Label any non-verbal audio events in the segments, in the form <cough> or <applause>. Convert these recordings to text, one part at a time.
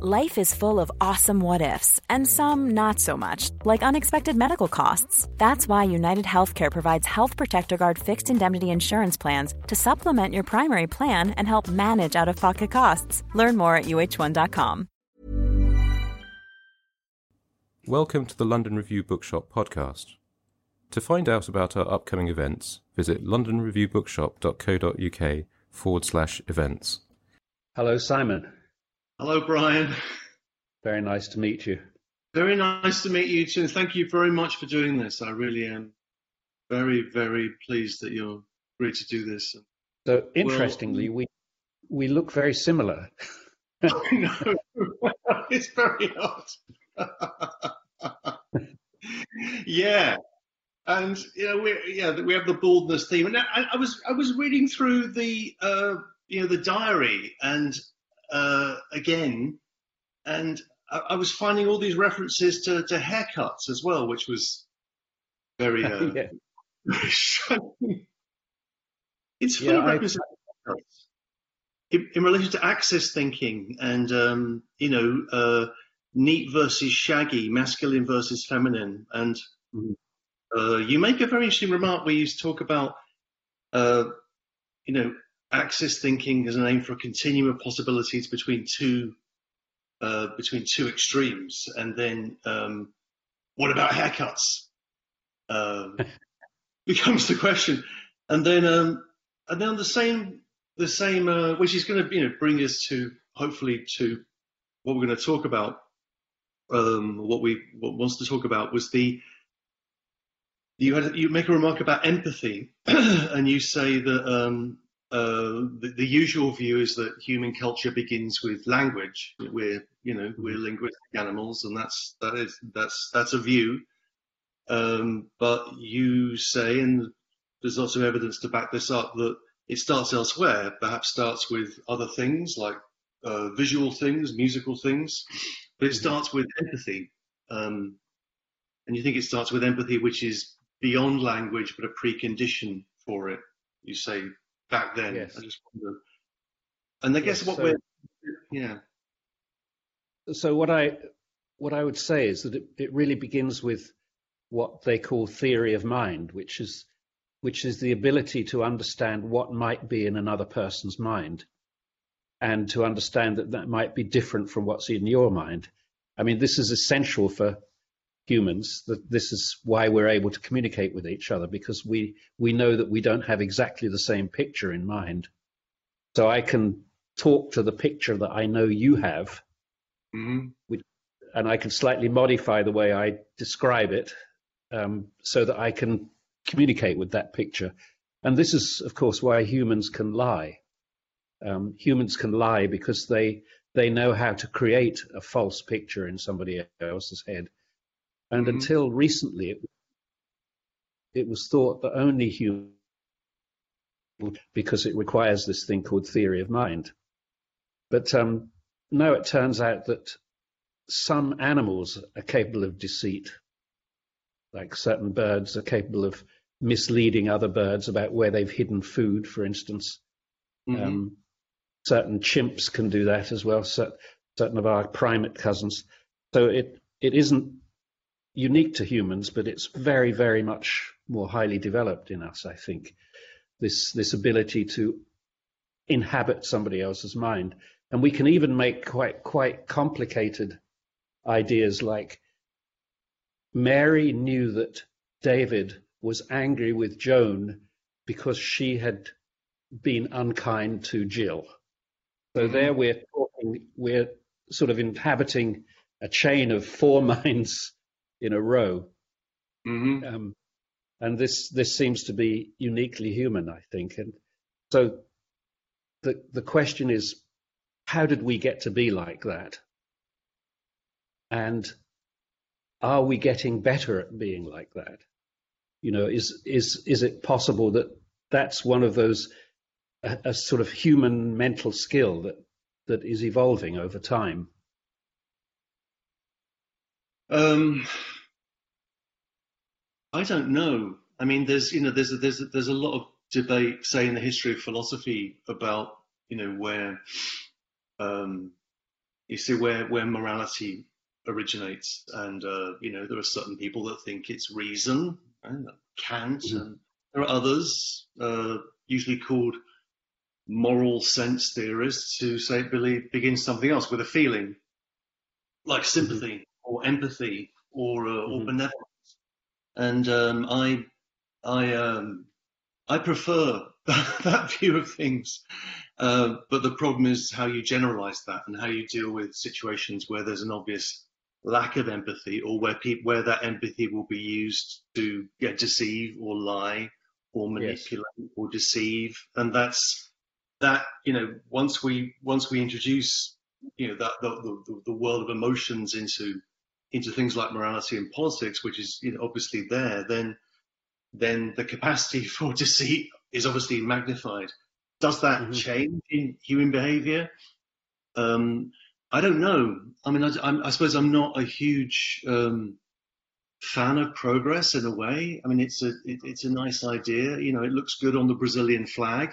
Life is full of awesome what ifs, and some not so much, like unexpected medical costs. That's why United Healthcare provides Health Protector Guard fixed indemnity insurance plans to supplement your primary plan and help manage out of pocket costs. Learn more at uhone.com. Welcome to the London Review Bookshop podcast. To find out about our upcoming events, visit londonreviewbookshop.co.uk forward slash events. Hello, Simon. Hello, Brian. Very nice to meet you. Very nice to meet you too. Thank you very much for doing this. I really am very, very pleased that you're agreed to do this. So interestingly, well, we we look very similar. <laughs> I know. <laughs> it's very odd. <laughs> yeah. And you know, we yeah, we have the baldness theme. And I, I was I was reading through the uh, you know the diary, and uh, again, and I, I, was finding all these references to, to haircuts as well, which was very. Uh, <laughs> yeah. it's full yeah, of in, in, relation to axis thinking and um, you know uh, neat versus shaggy, masculine versus feminine, and mm-hmm. uh, you make a very interesting remark where you talk about uh, you know Axis thinking is an aim for a continuum of possibilities between two uh, between two extremes, and then um, what about haircuts? Um, <laughs> becomes the question, and then um, and then the same the same uh, which is going to you know bring us to hopefully to what we're going to talk about. Um, what we what wants to talk about was the you had you make a remark about empathy, <clears throat> and you say that um, uh, the, the, usual view is that human culture begins with language. We're, you know, we're mm-hmm. linguistic animals, and that's that is that's that's a view. Um, but you say, and there's lots of evidence to back this up, that it starts elsewhere. Perhaps starts with other things like uh, visual things, musical things, but it mm-hmm. starts with empathy. Um, and you think it starts with empathy, which is beyond language, but a precondition for it. You say back then. Yes. I just wonder. And I guess yes, what so, we're, yeah. So what I what I would say is that it, it really begins with what they call theory of mind, which is which is the ability to understand what might be in another person's mind, and to understand that that might be different from what's in your mind. I mean, this is essential for humans that this is why we're able to communicate with each other because we we know that we don't have exactly the same picture in mind. So i can talk to the picture that i know you have mm-hmm. which, and i can slightly modify the way i describe it um, so that i can communicate with that picture. And this is of course why humans can lie. Um, humans can lie because they they know how to create a false picture in somebody else's head and mm-hmm. until recently, it, it was thought that only humans, because it requires this thing called theory of mind. But um, now it turns out that some animals are capable of deceit, like certain birds are capable of misleading other birds about where they've hidden food, for instance. Mm-hmm. Um, certain chimps can do that as well, certain of our primate cousins. So it, it isn't unique to humans, but it's very, very much more highly developed in us, I think. This, this ability to inhabit somebody else's mind. And we can even make quite, quite complicated ideas like Mary knew that David was angry with Joan because she had been unkind to Jill. So mm-hmm. there we're talking, we're sort of inhabiting a chain of four <laughs> minds in a row. Mm-hmm. Um, and this this seems to be uniquely human, I think. And so the the question is, how did we get to be like that? And are we getting better at being like that? You know, is is is it possible that that's one of those a, a sort of human mental skill that that is evolving over time? Um, I don't know. I mean, there's you know there's a, there's a, there's a lot of debate, say in the history of philosophy, about you know where um, you see where where morality originates, and uh, you know there are certain people that think it's reason, and Kant, mm-hmm. and there are others, uh, usually called moral sense theorists, who say it believe begins something else with a feeling, like sympathy mm-hmm. Or empathy or uh, mm-hmm. or benevolence. And um, I I um, I prefer that, <laughs> that view of things. Uh, but the problem is how you generalize that and how you deal with situations where there's an obvious lack of empathy or where pe- where that empathy will be used to yeah, deceive or lie or manipulate yes. or deceive and that's that you know once we once we introduce you know that the, the, the world of emotions into into things like morality and politics which is you know, obviously there then then the capacity <laughs> for deceit is obviously magnified. Does that mm-hmm. change in human behavior? Um, I don't know. I mean, I, I, suppose I'm not a huge um, fan of progress in a way. I mean, it's a it, it's a nice idea. You know, it looks good on the Brazilian flag,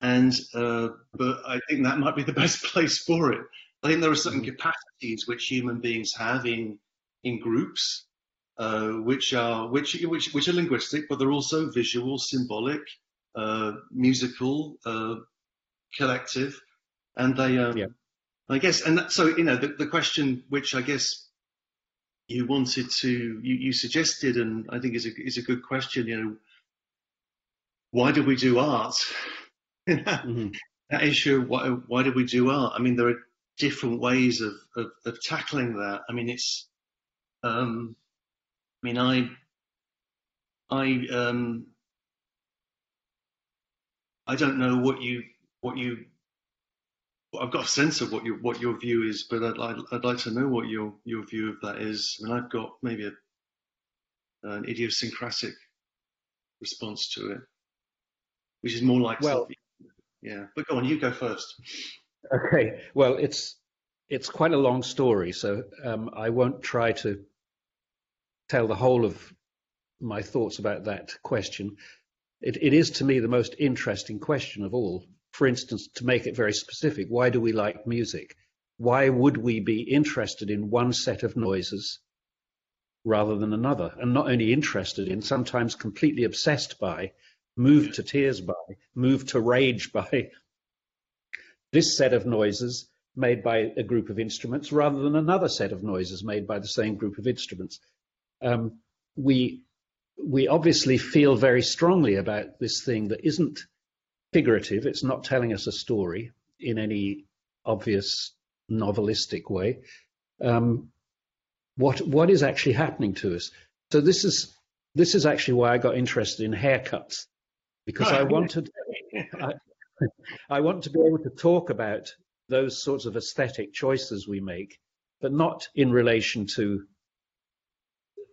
and uh, but I think that might be the <laughs> best place for it. I think there are certain mm-hmm. capacities which human beings have in in groups uh, which are which, which which are linguistic, but they're also visual, symbolic, uh, musical, uh, collective, and they. Um, yeah. I guess, and that, so you know, the, the question which I guess you wanted to you, you suggested, and I think is a is a good question. You know, why do we do art? <laughs> mm-hmm. That issue. Why why do we do art? I mean, there are different ways of of, of tackling that. I mean, it's um, I mean, I, I, um, I don't know what you, what you, I've got a sense of what your what your view is, but I'd, I'd, I'd like to know what your your view of that is. I mean, I've got maybe a, an idiosyncratic response to it, which is more like well, yeah. But go on, you go first. Okay. Well, it's it's quite a long story, so um, I won't try to tell the whole of my thoughts about that question. It, it is to me the most interesting question of all. For instance, to make it very specific, why do we like music? Why would we be interested in one set of noises rather than another? And not only interested in, sometimes completely obsessed by, moved to tears by, moved to rage <laughs> by this set of noises made by a group of instruments rather than another set of noises made by the same group of instruments um, we we obviously feel very strongly about this thing that isn't figurative. It's not telling us a story in any obvious novelistic way. Um, what what is actually happening to us? So this is this is actually why I got interested in haircuts because oh, I wanted <laughs> I, I want to be able to talk about those sorts of aesthetic choices we make, but not in relation to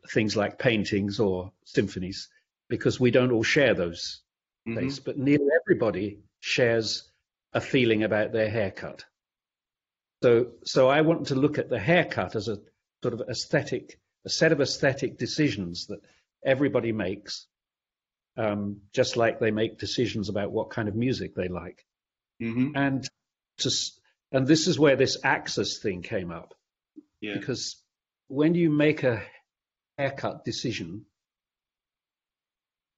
things like paintings or symphonies because we don't all share those mm-hmm. tastes, but nearly everybody shares a feeling about their haircut. So, so I want to look at the haircut as a sort of aesthetic, a set of aesthetic decisions that everybody makes, um, just like they make decisions about what kind of music they like. Mm-hmm. And to, and this is where this axis thing came up, yeah. because when you make a haircut decision,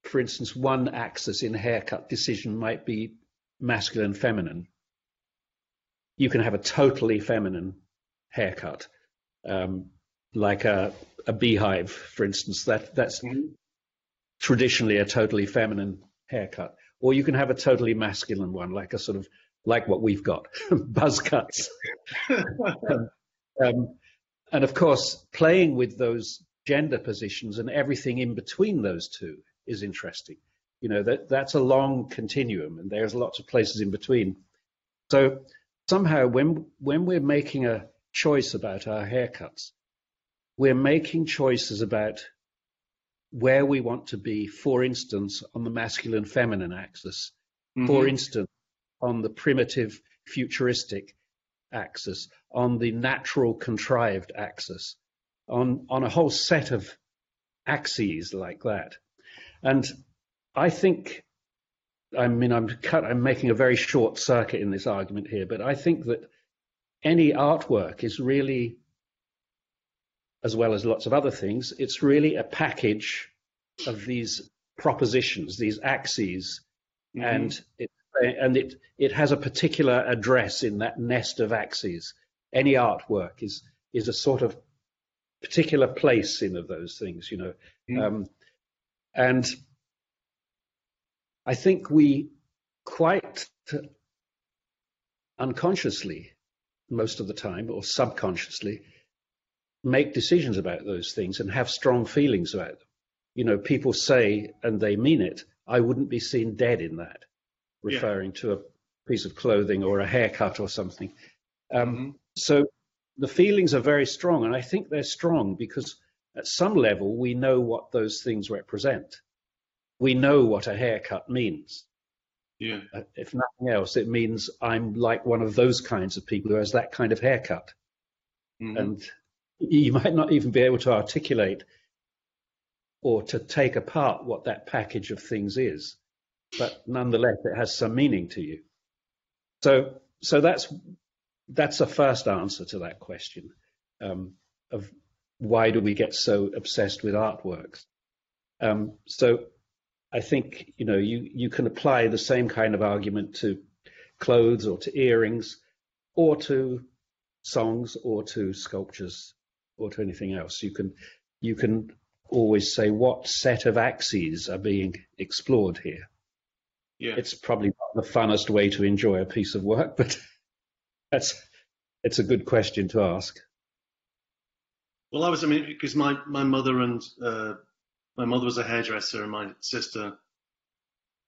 for instance, one axis in a haircut decision might be masculine, feminine. You can have a totally feminine haircut, um, like a, a beehive, for instance. That that's mm-hmm. Traditionally a totally feminine haircut, or you can have a totally masculine one, like a sort of like what we've got, <laughs> buzz cuts. um, and of course, playing with those gender positions and everything in between those two is interesting. You know, that that's a long continuum and there's lots of places in between. So somehow when when we're making a choice about our haircuts, we're making choices about where we want to be, for instance, on the masculine feminine axis, mm-hmm. for instance, on the primitive futuristic axis, on the natural contrived axis, on, on a whole set of axes like that. And I think, I mean, I'm, cut, I'm making a very short circuit in this argument here, but I think that any artwork is really, as well as lots of other things, it's really a package of these propositions, these axes, mm-hmm. and it and it it has a particular address in that nest of axes. Any artwork is is a sort of particular place in of those things, you know, mm. um, and I think we quite unconsciously, most of the time, or subconsciously, make decisions about those things and have strong feelings about them. You know, people say, and they mean it, I wouldn't be seen dead in that referring yeah. to a piece of clothing or a haircut or something. Um, mm-hmm. So the feelings are very strong, and I think they're strong because at some level we know what those things represent. We know what a haircut means. Yeah. Uh, if nothing else, it means I'm like one of those kinds of people who has that kind of haircut. Mm-hmm. And you might not even be able to articulate or to take apart what that package of things is but nonetheless it has some meaning to you. So, so that's that's a first answer to that question um, of why do we get so obsessed with artworks. Um, so, I think you know you you can apply the same kind of argument to clothes or to earrings or to songs or to sculptures or to anything else. You can you can always say what set of axes are being explored here. Yeah. It's probably not the funnest way to enjoy a piece of work, <laughs> but that's it's a good question to ask. Well, I was, I mean, because my, my mother and uh, my mother was a hairdresser and my sister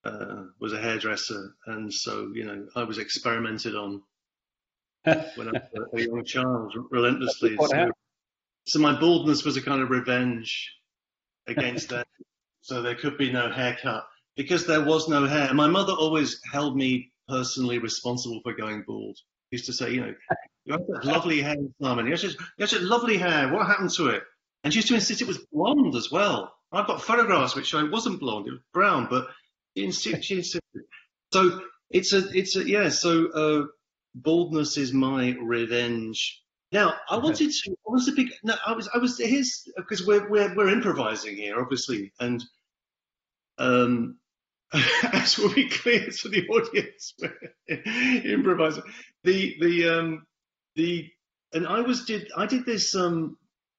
uh, was a hairdresser. And so, you know, I was experimented on <laughs> when I was a young child relentlessly. So, so, my baldness was a kind of revenge against that. So there could be no haircut because there was no hair. My mother always held me personally responsible for going bald. She used to say, you know, you have that lovely hair, Simon. You have, such, you have lovely hair. What happened to it? And she used to insist it was blonde as well. I've got photographs which show it wasn't blonde; it was brown. But she insisted. She insisted. So it's a, it's a, yeah. So uh, baldness is my revenge. Now, I wanted to. I was a big. No, I was. I was. Here's because we're we're we're improvising here, obviously, and um, <laughs> as will be clear to the audience, improvising. The the um the and I was did I did this um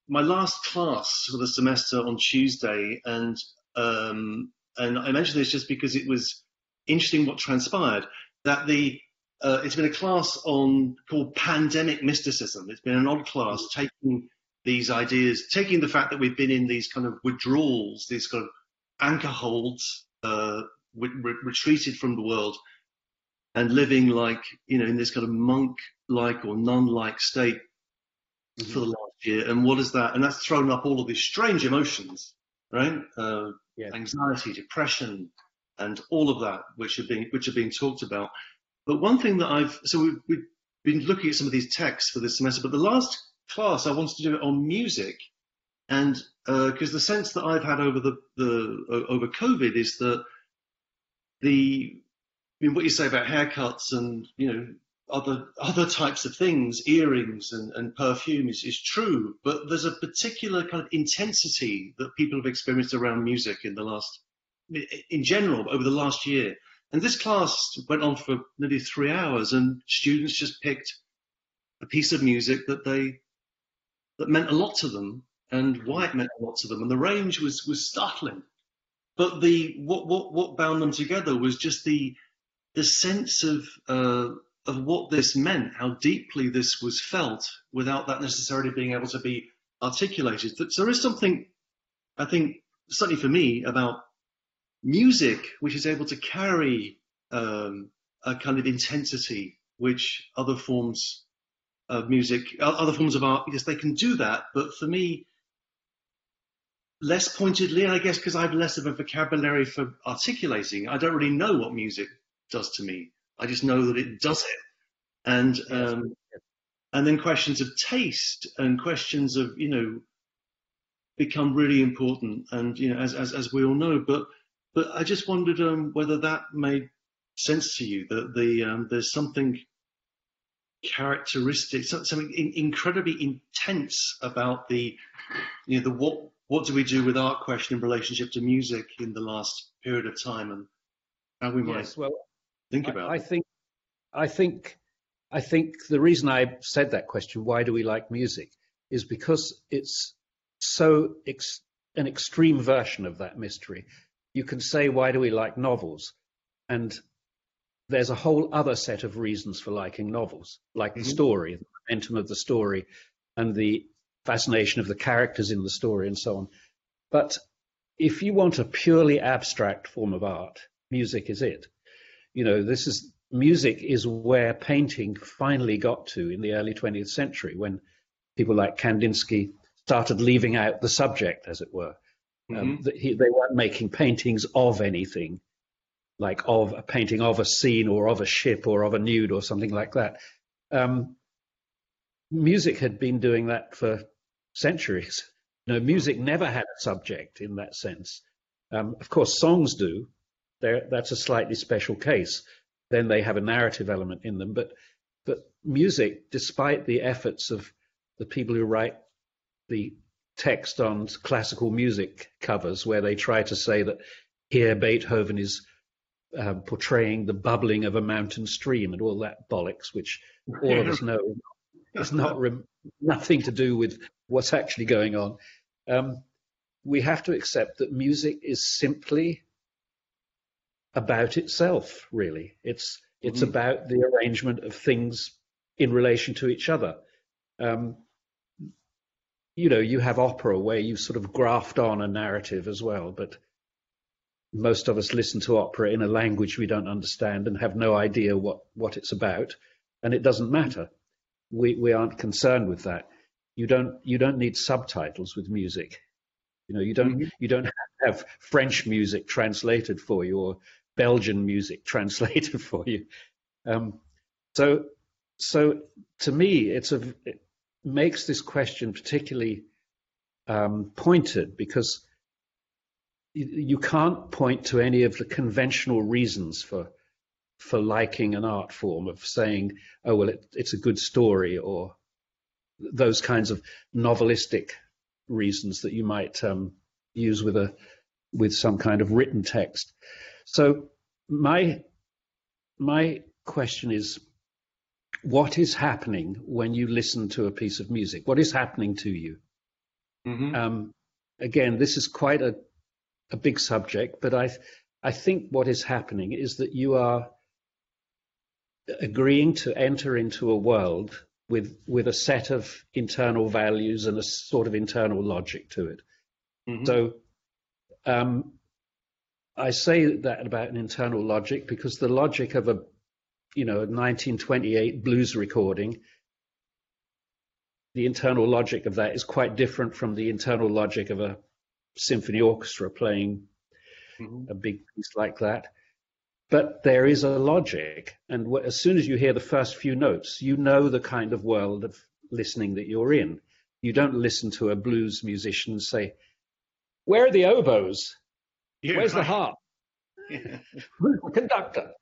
my last class for the semester on Tuesday and um and I mentioned this just because it was interesting what transpired that the uh, it's been a class on called pandemic mysticism. It's been an odd class taking these ideas, taking the fact that we've been in these kind of withdrawals, these kind of anchor holds uh, re- retreated from the world and living like, you know, in this kind of monk like or nun like state mm-hmm. for the last year. And what is that? And that's thrown up all of these strange emotions, right? Uh, yeah. Anxiety, depression, and all of that, which are being which are being talked about. But one thing that I've so we've, we've been looking at some of these texts for this semester, but the last class I wanted to do it on music, and because uh, the sense that I've had over the the over COVID is that the I mean, what you say about haircuts and you know other other types of things, earrings and, and perfume is, is true, but there's a particular kind of intensity that people have experienced around music in the last, in general, over the last year. And this class went on for nearly three hours, and students just picked a piece of music that they that meant a lot to them, and why it meant a lot to them, and the range was was startling. But the what what what bound them together was just the the sense of uh, of what this meant, how deeply this was felt, without that necessarily being able to be articulated. So there is something, I think, certainly for me, about music which is able to carry um, a kind of intensity which other forms of music, other forms of art, yes, they can do that. But for me, less pointedly, I guess, because I have less of a vocabulary for articulating. I don't really know what music does to me. I just know that it does it. And um, and then questions of taste and questions of you know become really important. And you know, as as, as we all know, but but I just wondered um, whether that made sense to you that the um, there's something characteristic, something in, incredibly intense about the you know the what what do we do with art question in relationship to music in the last period of time and how we might yes, well, think about I, I think I think I think the reason I said that question, why do we like music, is because it's so ex- an extreme version of that mystery. You can say, why do we like novels? And there's a whole other set of reasons for liking novels, like mm-hmm. the story, the momentum of the story, and the fascination of the characters in the story, and so on. But if you want a purely abstract form of art, music is it. You know, this is music is where painting finally got to in the early 20th century when people like Kandinsky started leaving out the subject, as it were. Um, mm-hmm. He, they weren't making paintings of anything, like of a painting of a scene or of a ship or of a nude or something like that. Um, music had been doing that for centuries. <laughs> You know, music never had a subject in that sense. Um, of course, songs do. They're, that's a slightly special case. Then they have a narrative element in them. But but music, despite the efforts of the people who write the text on classical music covers, where they try to say that here Beethoven is um, portraying the bubbling of a mountain stream and all that bollocks, which all of us <laughs> know is not re- nothing to do with what's actually going on. Um, we have to accept that music is simply about itself, really. It's it's mm-hmm. about the arrangement of things in relation to each other. Um, you know, you have opera where you sort of graft on a narrative as well, but most of us listen to opera in a language we don't understand and have no idea what, what it's about, and it doesn't matter. We we aren't concerned with that. You don't you don't need subtitles with music. You know, you don't mm-hmm. you don't have French music translated for you or Belgian music <laughs> translated for you. Um, so, so to me, it's a it makes this question particularly um, pointed because you, can't point to any of the conventional reasons for for liking an art form of saying, oh well, it, it's a good story or those kinds of novelistic reasons that you might um, use with a with some kind of written text. So my my question is what is happening when you listen to a piece of music? What is happening to you? Mm-hmm. Um, again, this is quite a, a big subject, but I, I think what is happening is that you are agreeing to enter into a world with, with a set of internal values and a sort of internal logic to it. Mm-hmm. So um, I say that about an internal logic because the logic of a, you know, 1928 blues recording, the internal logic of that is quite different from the internal logic of a symphony orchestra playing mm-hmm. a big piece like that. But there is a logic, and as soon as you hear the first few notes, you know the kind of world of listening that you're in. You don't listen to a blues musician and say, "Where are the oboes?" Yeah, Where's the harp? Yeah. <laughs> Who's the conductor?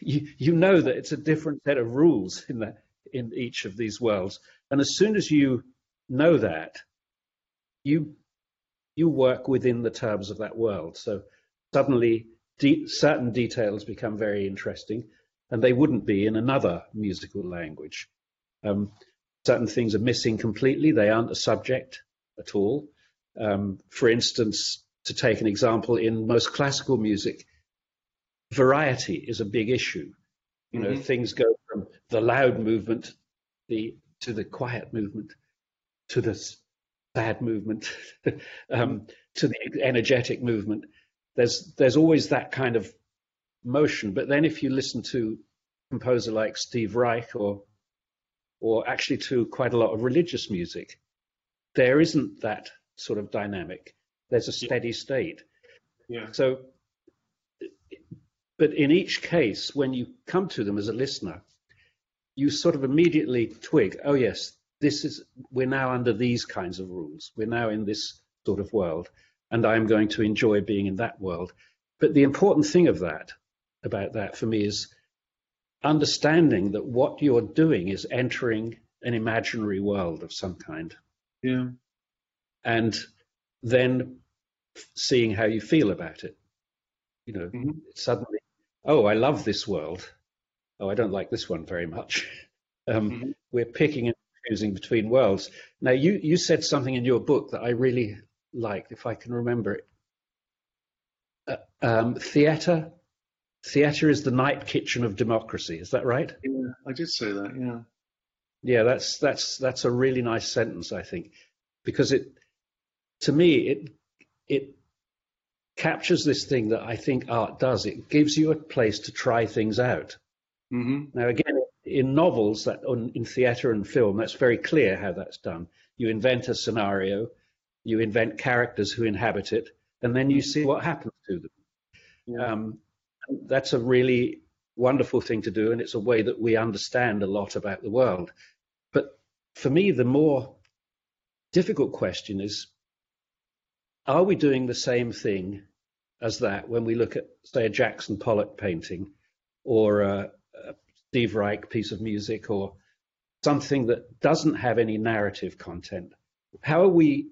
You, you know that it's a different set of rules in the, in each of these worlds. And as soon as you know that, you you work within the terms of that world. So suddenly de- certain details become very interesting, and they wouldn't be in another musical language. Um, certain things are missing completely; they aren't a subject at all. Um, for instance, to take an example, in most classical music, variety is a big issue. You know, mm-hmm. things go from the loud movement the, to the quiet movement to the sad movement <laughs> um, to the energetic movement. There's there's always that kind of motion. But then if you listen to a composer like Steve Reich or or actually to quite a lot of religious music. There isn't that sort of dynamic. There's a steady state. Yeah. So, but in each case, when you come to them as a listener, you sort of immediately twig, oh yes, this is we're now under these kinds of rules. We're now in this sort of world, and I'm going to enjoy being in that world. But the important thing of that, about that for me, is understanding that what you're doing is entering an imaginary world of some kind. Yeah. And then seeing how you feel about it. You know, mm-hmm. suddenly, oh, I love this world. Oh, I don't like this one very much. <laughs> Um, mm-hmm. We're picking and choosing between worlds. Now, you, you said something in your book that I really liked, if I can remember it. Uh, um, theatre theatre is the night kitchen of democracy. Is that right? Yeah, I did say that. Yeah. Yeah, that's that's that's a really nice sentence, I think, because it, to me, it it captures this thing that I think art does. It gives you a place to try things out. Mm-hmm. Now, again, in novels, that in theatre and film, that's very clear how that's done. You invent a scenario, you invent characters who inhabit it, and then you see what happens to them. Yeah. Um, that's a really wonderful thing to do, and it's a way that we understand a lot about the world. But for me, the more difficult question is are we doing the same thing as that when we look at, say, a Jackson Pollock painting or a, a Steve Reich piece of music or something that doesn't have any narrative content? How are we?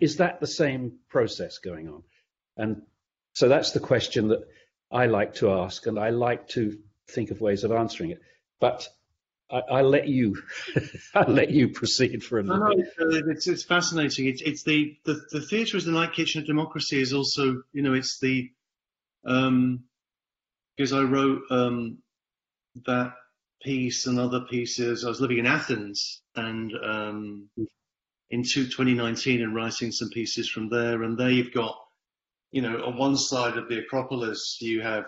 Is that the same process going on? And so that's the question that I like to ask, and I like to think of ways of answering it. But I, will let you, <laughs> I'll let you proceed for a minute. No, no, it's, it's fascinating. It's, it's the, the, the theatre is the night kitchen of democracy. Is also, you know, it's the um, because I wrote um, that piece and other pieces. I was living in Athens and um, in 2019 and writing some pieces from there. And there you've got you know, on one side of the Acropolis, you have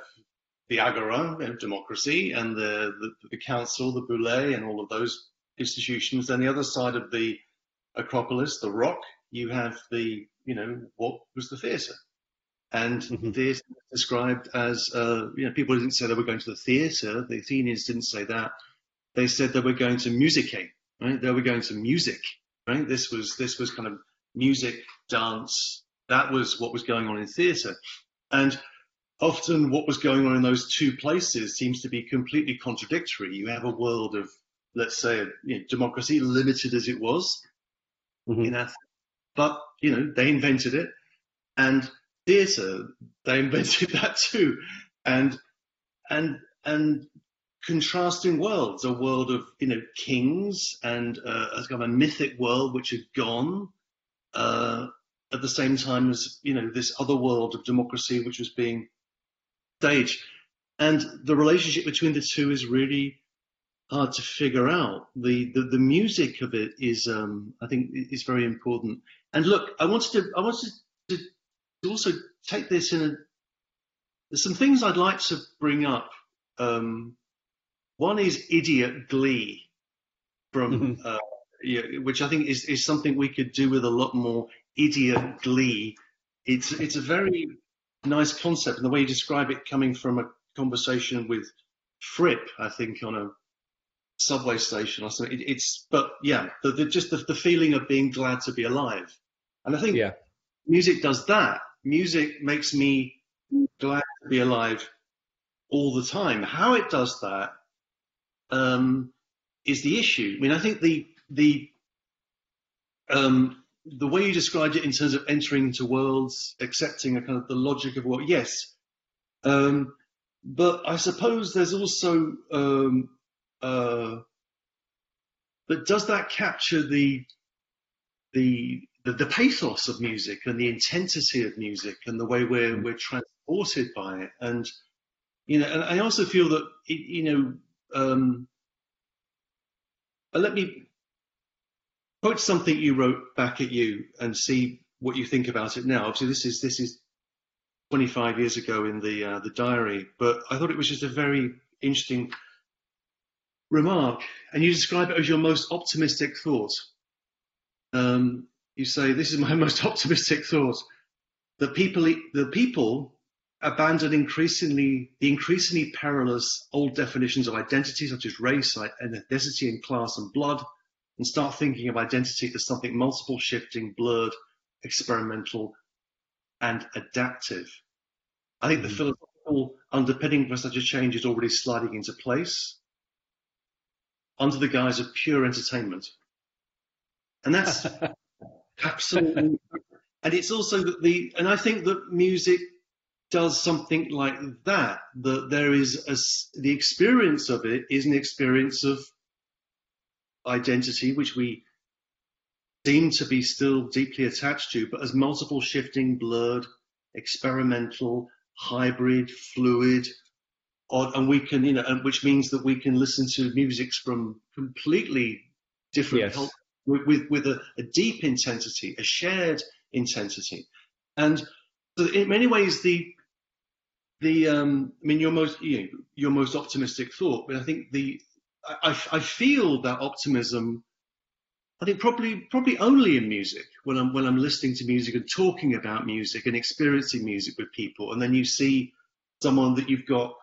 the Agora, know, democracy, and the, the, the council, the Boulé, and all of those institutions. Then the other side of the Acropolis, the Rock, you have the, you know, what was the theatre. And mm-hmm. theatre described as, uh, you know, people didn't say they were going to the theatre. The Athenians didn't say that. They said they were going to musice, right? They were going to music, right? This was this was kind of music, dance, that was what was going on in theatre. And often what was going on in those two places seems to be completely contradictory. You have a world of, let's say, you know, democracy, limited as it was mm-hmm. in Athens, but you know they invented it, and theatre they <laughs> invented that too, and and and contrasting worlds, a world of you know kings and uh, a kind of a mythic world which had gone, uh, at the same time as you know this other world of democracy which was being staged and the relationship between the two is really hard to figure out the the, the music of it is um, i think is very important and look i wanted to i wanted to, to also take this in a there's some things i'd like to bring up um, one is idiot glee from mm-hmm. uh, yeah, which I think is, is something we could do with a lot more idiot glee. It's it's a very nice concept, and the way you describe it coming from a conversation with Fripp, I think, on a subway station or something. It, it's but yeah, the, the, just the, the feeling of being glad to be alive, and I think yeah. music does that. Music makes me glad to be alive all the time. How it does that um, is the issue. I mean, I think the the um, the way you described it in terms of entering into worlds, accepting a kind of the logic of what, yes. Um, but I suppose there's also, um, uh, but does that capture the, the, the, the, pathos of music and the intensity of music and the way we're, we're transported by it? And, you know, and I also feel that, it, you know, um, let me quote something you wrote back at you and see what you think about it now. Obviously, this is this is 25 years ago in the uh, the diary, but I thought it was just a very interesting remark, and you describe it as your most optimistic thought. Um, you say, "This is my <laughs> most optimistic thought." The people, the people abandon increasingly the increasingly perilous old definitions of identity, such as race, ethnicity, and class and blood, and start thinking of identity as something multiple, shifting, blurred, experimental, and adaptive. I think mm-hmm. the philosophical underpinning for such a change is already sliding into place under the guise of pure entertainment. And that's <laughs> absolutely, <laughs> and it's also that the, and I think that music does something like that, that there is a, the experience of it is an experience of identity, which we seem to be still deeply attached to, but as multiple shifting, blurred, experimental, hybrid, fluid, odd, and we can, you know, which means that we can listen to musics from completely different yes. cultures with, with, with a, a, deep intensity, a shared intensity. And so in many ways, the the um, I mean, your most you know, your most optimistic thought, but I think the I, I feel that optimism. I think probably probably only in music when I'm when I'm listening to music and talking about music and experiencing music with people, and then you see someone that you've got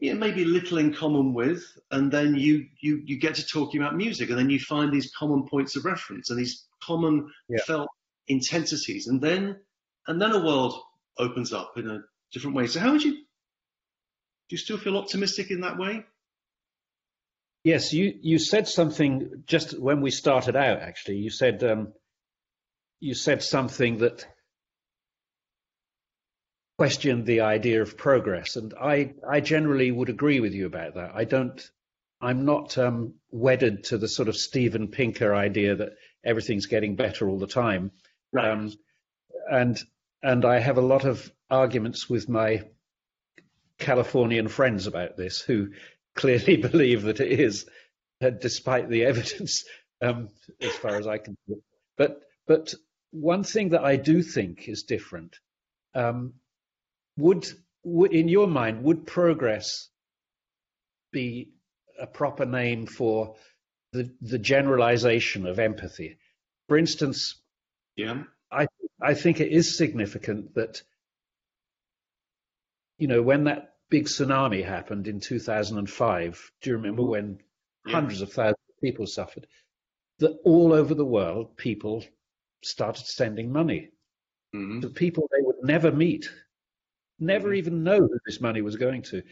you know, maybe little in common with, and then you you you get to talking about music, and then you find these common points of reference and these common yeah. felt intensities, and then and then a world opens up in a different way. So how would you do you still feel optimistic in that way? Yes, you, you said something just when we started out. Actually, you said um, you said something that questioned the idea of progress, and I I generally would agree with you about that. I don't. I'm not um, wedded to the sort of Steven Pinker idea that everything's getting better all the time. Right. Um, and and I have a lot of arguments with my Californian friends about this, who clearly <laughs> believe that it is, uh, despite the evidence, um, as far as I can. But but one thing that I do think is different. Um, would, would in your mind would progress be a proper name for the the generalization of empathy? For instance, yeah, I I think it is significant that you know when that big tsunami happened in 2005. Do you remember mm-hmm. when yeah. hundreds of thousands of people suffered? That all over the world, people started sending money mm-hmm. to people they would never meet, never mm-hmm. even know who this money was going to.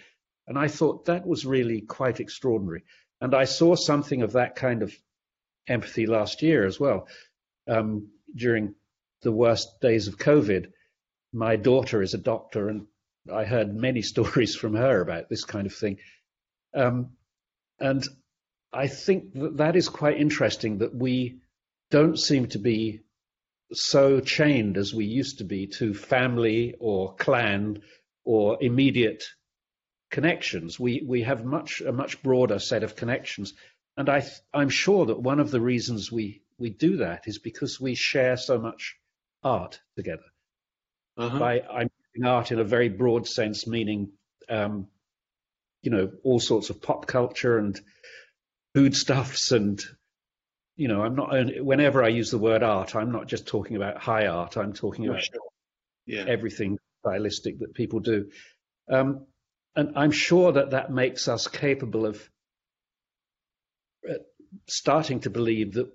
And I thought that was really quite extraordinary. And I saw something of that kind of empathy last year as well. Um, during the worst days of COVID, my daughter is a doctor, and I heard many <laughs> stories from her about this kind of thing. Um, and I think that that is quite interesting that we don't seem to be so chained as we used to be to family or clan or immediate connections. We we have much a much broader set of connections, and I I'm sure that one of the reasons we we do that is because we share so much art together. Uh-huh. By I'm art in a very broad sense, meaning, um, you know, all sorts of pop culture and foodstuffs and, you know, I'm not only, whenever I use the word art, I'm not just talking about high art. I'm talking about sure. yeah. everything stylistic that people do. Um, and I'm sure that that makes us capable of uh, starting to believe that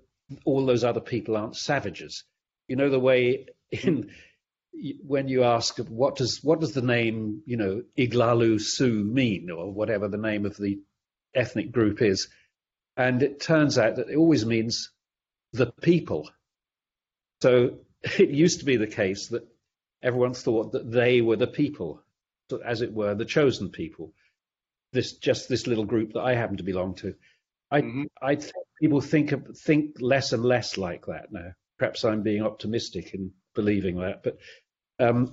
all those other people aren't savages. You know, the way in when you ask what does what does the name you know Oglala Sioux mean or whatever the name of the ethnic group is, and it turns out that it always means the people. So <laughs> it used to be the case that everyone thought that they were the people, as it were, the chosen people. This just this little group that I happen to belong to. I mm-hmm. I think people think of, think less and less like that now. Perhaps I'm being optimistic in believing that, but um,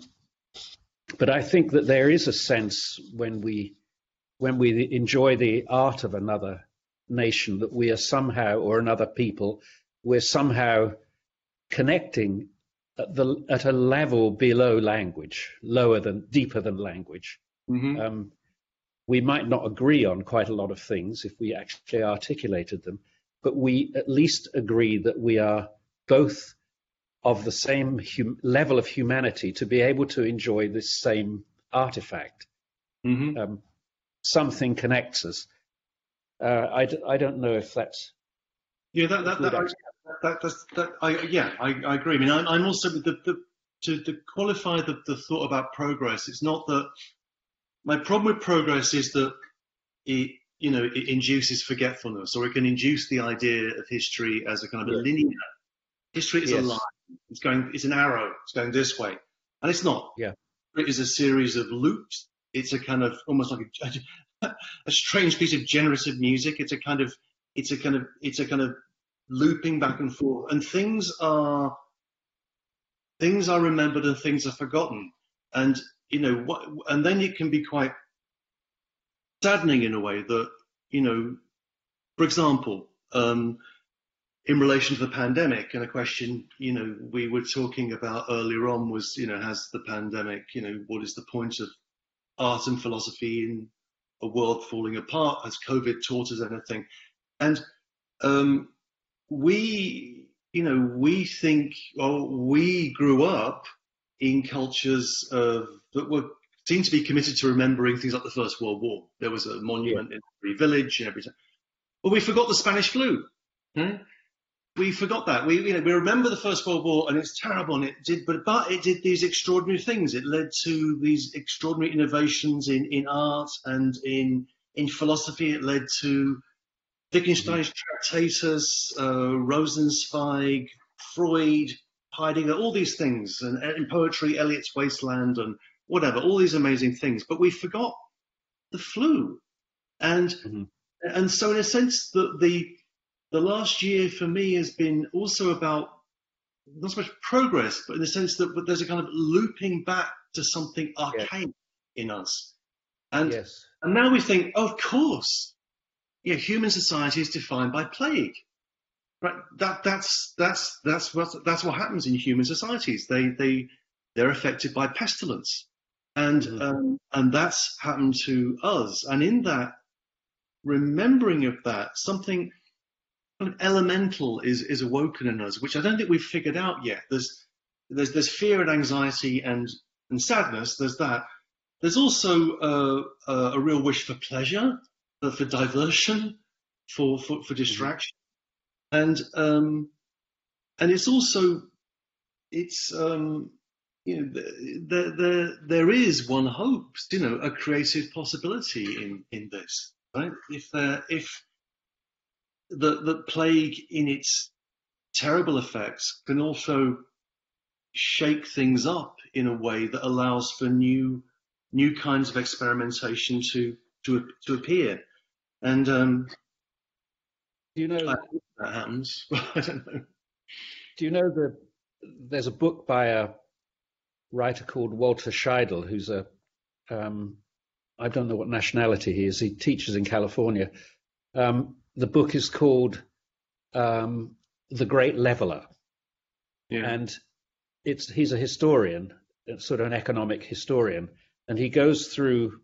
but I think that there is a sense when we when we enjoy the art of another nation that we are somehow or another people we're somehow connecting at the at a level below language, lower than deeper than language. Mm-hmm. Um, we might not agree on quite a lot of things if we actually articulated them, but we at least agree that we are both of the same hum- level of humanity to be able to enjoy this same artifact. Mm-hmm. Um, something connects us. Uh, I d- I don't know if that's yeah that that, that, that, that, that I yeah I, I agree. I mean I'm, I'm also the, the to, to qualify the, the thought about progress. It's not that my problem with progress is that it you know it induces forgetfulness or it can induce the idea of history as a kind of a linear history is yes. a line it's going it's an arrow. It's going this way. And it's not. Yeah. It is a series of loops. It's a kind of almost like a, <laughs> a strange piece of generative music. It's a kind of it's a kind of it's a kind of looping back and forth. And things are things are remembered and things are forgotten. And you know what and then it can be quite saddening in a way that you know for example um, in relation to the pandemic and a question you know we were talking about earlier on was you know has the pandemic you know what is the point of art and philosophy in a world falling apart? Has covid taught us anything? And um, we you know we think well we grew up in cultures of, that were seemed to be committed to remembering things like the first world war. There was a monument yeah. in every village and everything but we forgot the spanish flu. Hmm? We forgot that. We, you know, we remember the First World War and it's terrible and it did, but, but it did these extraordinary things. It led to these extraordinary innovations in, in art and in, in philosophy. It led to Wittgenstein's mm-hmm. Tractatus, uh, Rosenzweig, Freud, Heidegger, all these things, and in poetry, Eliot's Wasteland, and whatever, all these amazing things. But we forgot the flu, and mm-hmm. and so in a sense, the the the last year for me has been also about not so much progress, but in the sense that there's a kind of looping back to something archaic in us. And, yes. and now we think, oh, of course, yeah, human society is defined by plague. Right? That, that's, that's, that's, what, that's what happens in human societies. They, they, they're affected by pestilence. And, mm-hmm. um, and that's happened to us. And in that, remembering of that, something kind of elemental is is awoken in us, which I don't think we've figured out yet. There's there's there's fear and anxiety and and sadness. There's that. There's also uh, uh, a real wish for pleasure, uh, for diversion, for for, for distraction, and um, and it's also it's um, you know there there there is one hopes you know a creative possibility in in this right if there if that the plague in its terrible effects can also shake things up in a way that allows for new new kinds of experimentation to to to appear. And um, do you know that happens? <laughs> I don't know. Do you know that there's a book by a writer called Walter Scheidel, who's a um, I don't know what nationality he is. He teaches in California. Um, the book is called um, The Great Leveler. Yeah. And it's he's a historian, sort of an economic historian, and he goes through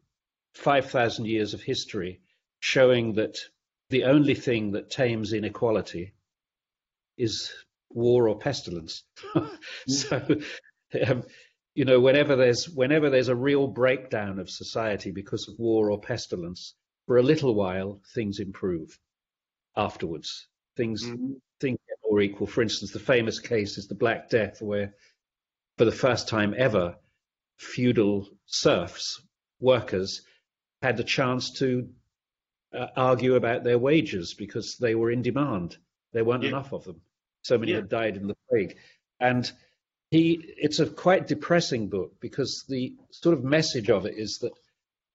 5,000 years of history showing that the only thing that tames inequality is war or pestilence. <laughs> so, um, you know, whenever there's whenever there's a real breakdown of society because of war or pestilence, for a little while things improve afterwards. Things mm-hmm. things get more equal. For instance, the famous case is the Black Death, where for the first time ever, feudal serfs, workers, had the chance to uh, argue about their wages because they were in demand. There weren't yeah. enough of them. So many yeah. had died in the plague. And he, it's a quite depressing book because the sort of message of it is that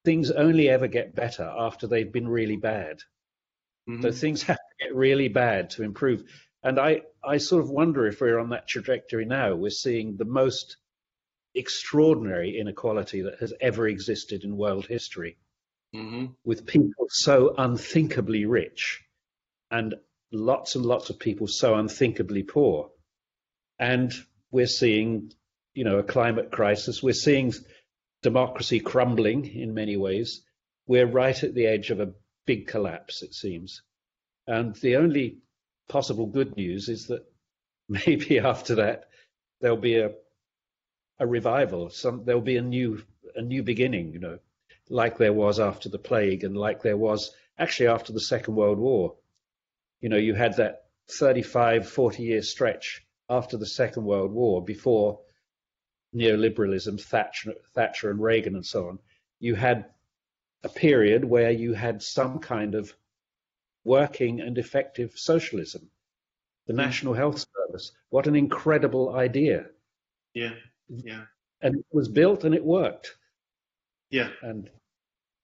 things only ever get better after they've been really bad. Mm-hmm. So things <laughs> have to get really bad to improve. And I, I sort of wonder if we're on that trajectory now. We're seeing the most extraordinary inequality that has ever existed in world history, mm-hmm. with people so unthinkably rich and lots and lots of people so unthinkably poor. And we're seeing, you know, a climate crisis. We're seeing democracy crumbling in many ways. we're right at the edge of a big collapse, it seems. And the only possible good news is that <laughs> maybe after that there'll be a a revival. Some there'll be a new a new beginning, you know, like there was after the plague and like there was actually after the Second World War. You know, you had that 35, 40 year stretch after the Second World War before neoliberalism, Thatcher, Thatcher and Reagan and so on. You had a period where you had some kind of working and effective socialism. The hmm. National Health Service, what an incredible idea. Yeah, yeah. And it was built and it worked. Yeah. And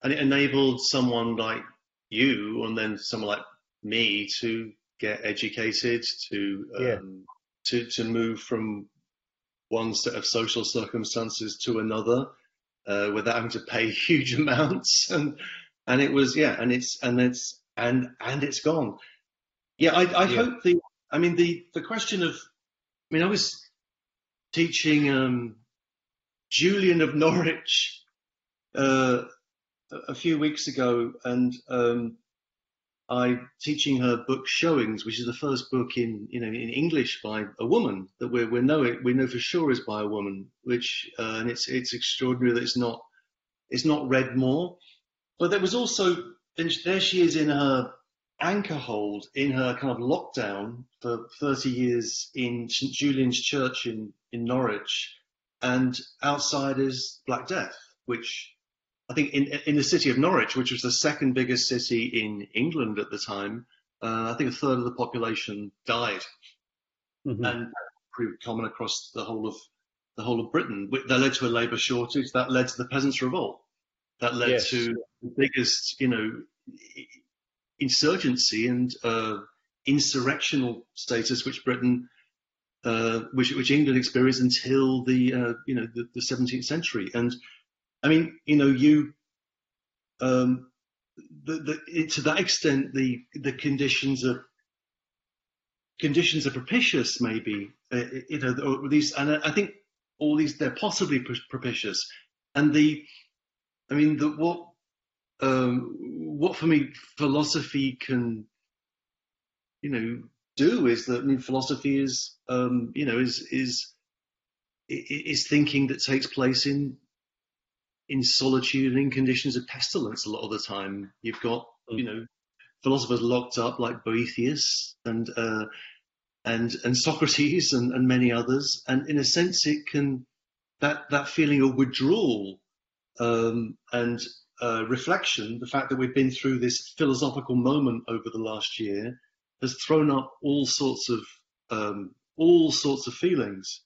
and it enabled someone like you and then someone like me to get educated, to um, yeah. to to move from one set of social circumstances to another uh, without having to pay <laughs> huge amounts and and it was yeah and it's and it's and and it's gone yeah i, I yeah. hope the i mean the the question of i mean i was teaching um, julian of norwich uh, a few weeks ago and um, I teaching her book Showings, which is the first book in you know in English by a woman that we we know it we know for sure is by a woman, which uh, and it's it's extraordinary that it's not it's not read more. But there was also and there she is in her anchor hold in her kind of lockdown for 30 years in St Julian's Church in in Norwich, and outside is Black Death, which I think in in the city of Norwich, which was the second biggest city in England at the time, uh, I think a third of the population died, mm-hmm. and pretty common across the whole of the whole of Britain. That led to a labour shortage. That led to the peasants' revolt. That led yes. to the biggest, you know, insurgency and uh, insurrectional status which Britain, uh, which which England experienced until the uh, you know the, the 17th century. And I mean, you know, you um, the, the, to that extent, the the conditions are conditions are propitious, maybe uh, you know, these, and I think all these they're possibly propitious, and the, I mean, the what um, what for me philosophy can, you know, do is that I mean, philosophy is um, you know is is is thinking that takes place in in solitude and in conditions of pestilence a lot of the time. You've got, mm. you know, philosophers locked up like Boethius and uh, and and Socrates and, and many others. And in a sense, it can that that feeling of withdrawal um, and uh, reflection, the fact that we've been through this philosophical moment over the last year, has thrown up all sorts of um, all sorts of feelings.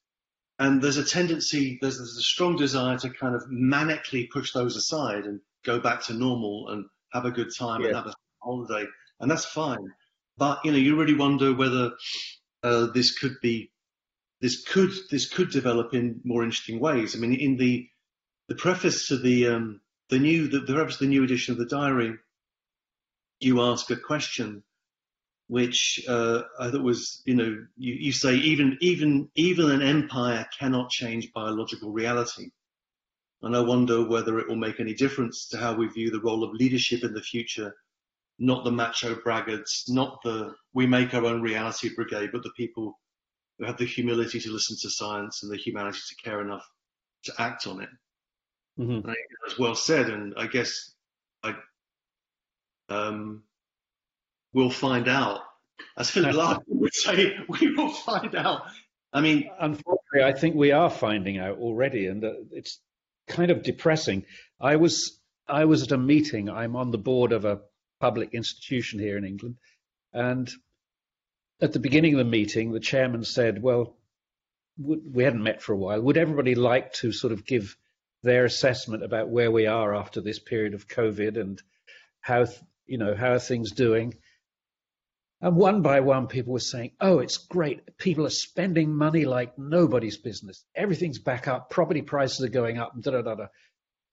And there's a tendency, there's, there's a strong desire to kind of manically push those aside and go back to normal and have a good time yeah. and have a holiday, and that's fine. But you know, you really wonder whether uh, this could be, this could this could develop in more interesting ways. I mean, in the the preface to the um, the new the, the preface to the new edition of the diary, you ask a question which uh, I thought was, you know, you, you say even even even an empire cannot change biological reality. And I wonder whether it will make any difference to how we view the role of leadership in the future, not the macho braggarts, not the we make our own reality brigade, but the people who have the humility to listen to science and the humanity to care enough to act on it. Mm-hmm. As well said, and I guess I um, we'll find out. As Philip Larkin would say, we will find out. I mean, unfortunately, I think we are finding out already, and it's kind of depressing. I was I was at a meeting. I'm on the board of a public institution here in England, and at the beginning of the meeting, the chairman said, "Well, we hadn't met for a while. Would everybody like to sort of give their assessment about where we are after this period of COVID and how you know how are things doing?" And one by one, people were saying, oh, it's great. People are spending money like nobody's business. Everything's back up. Property prices are going up. Da, da, da, da.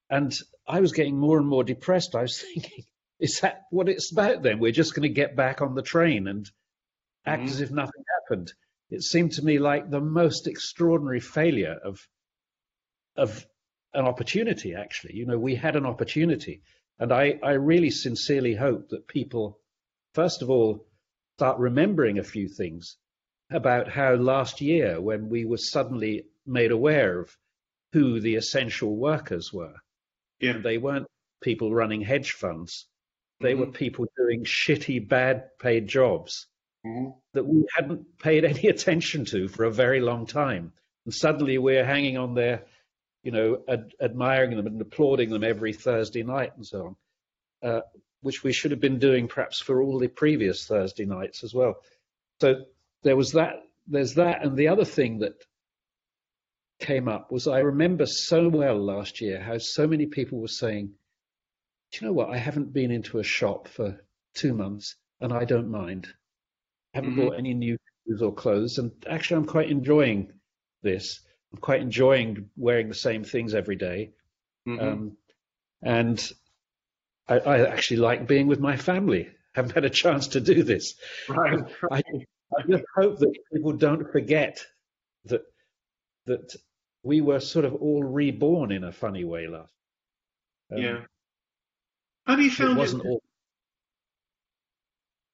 And I was getting more and more depressed. I was <laughs> thinking, is that what it's about then? We're just going to get back on the train and act mm-hmm. as if nothing happened. It seemed to me like the most extraordinary failure of, of an opportunity, actually. You know, we had an opportunity. And I, I really sincerely hope that people, first of all, start remembering a few things about how last year, when we were suddenly made aware of who the essential workers were, yeah. they weren't people running hedge funds. They mm-hmm. were people doing shitty, bad paid jobs mm-hmm. that we hadn't paid any <laughs> attention to for a very long time. And suddenly we're hanging on there, you know, ad- admiring them and applauding them every Thursday night and so on, uh, which we should have been doing perhaps for all the previous Thursday nights as well. So there was that, there's that. And the other thing that came up was I remember so well last year how so many people were saying, do you know what? I haven't been into a shop for two months and I don't mind. I haven't mm-hmm. bought any new shoes or clothes. And actually, I'm quite enjoying this. I'm quite enjoying wearing the same things every day. Mm-hmm. Um, and I, I, actually like being with my family. I haven't had a chance to do this. Right. I, I just hope that people don't forget that that we were sort of all reborn in a funny way last. Um, yeah. Have you found it wasn't it, all?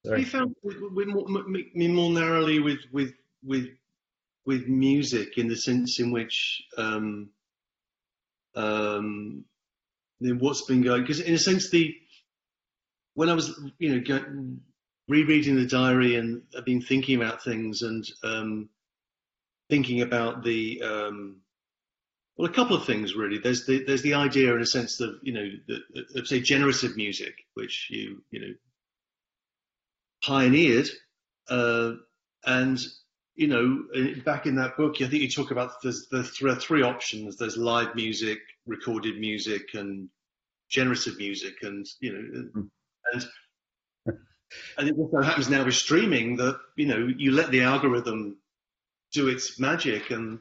Sorry. Have you found with, with more, more narrowly with with with with music in the sense in which um, um, what's been going because in a sense the when I was you know going, rereading the diary and I've been thinking about things and um, thinking about the um, well, a couple of things really. There's the there's the idea in a sense of you know the, say generative music, which you you know pioneered, uh, and you know back in that book, I think you talk about there's the th- three options. There's live music, recorded music, and generative music, and you know hmm. and. And it also happens now with streaming that you know you let the algorithm do its magic, and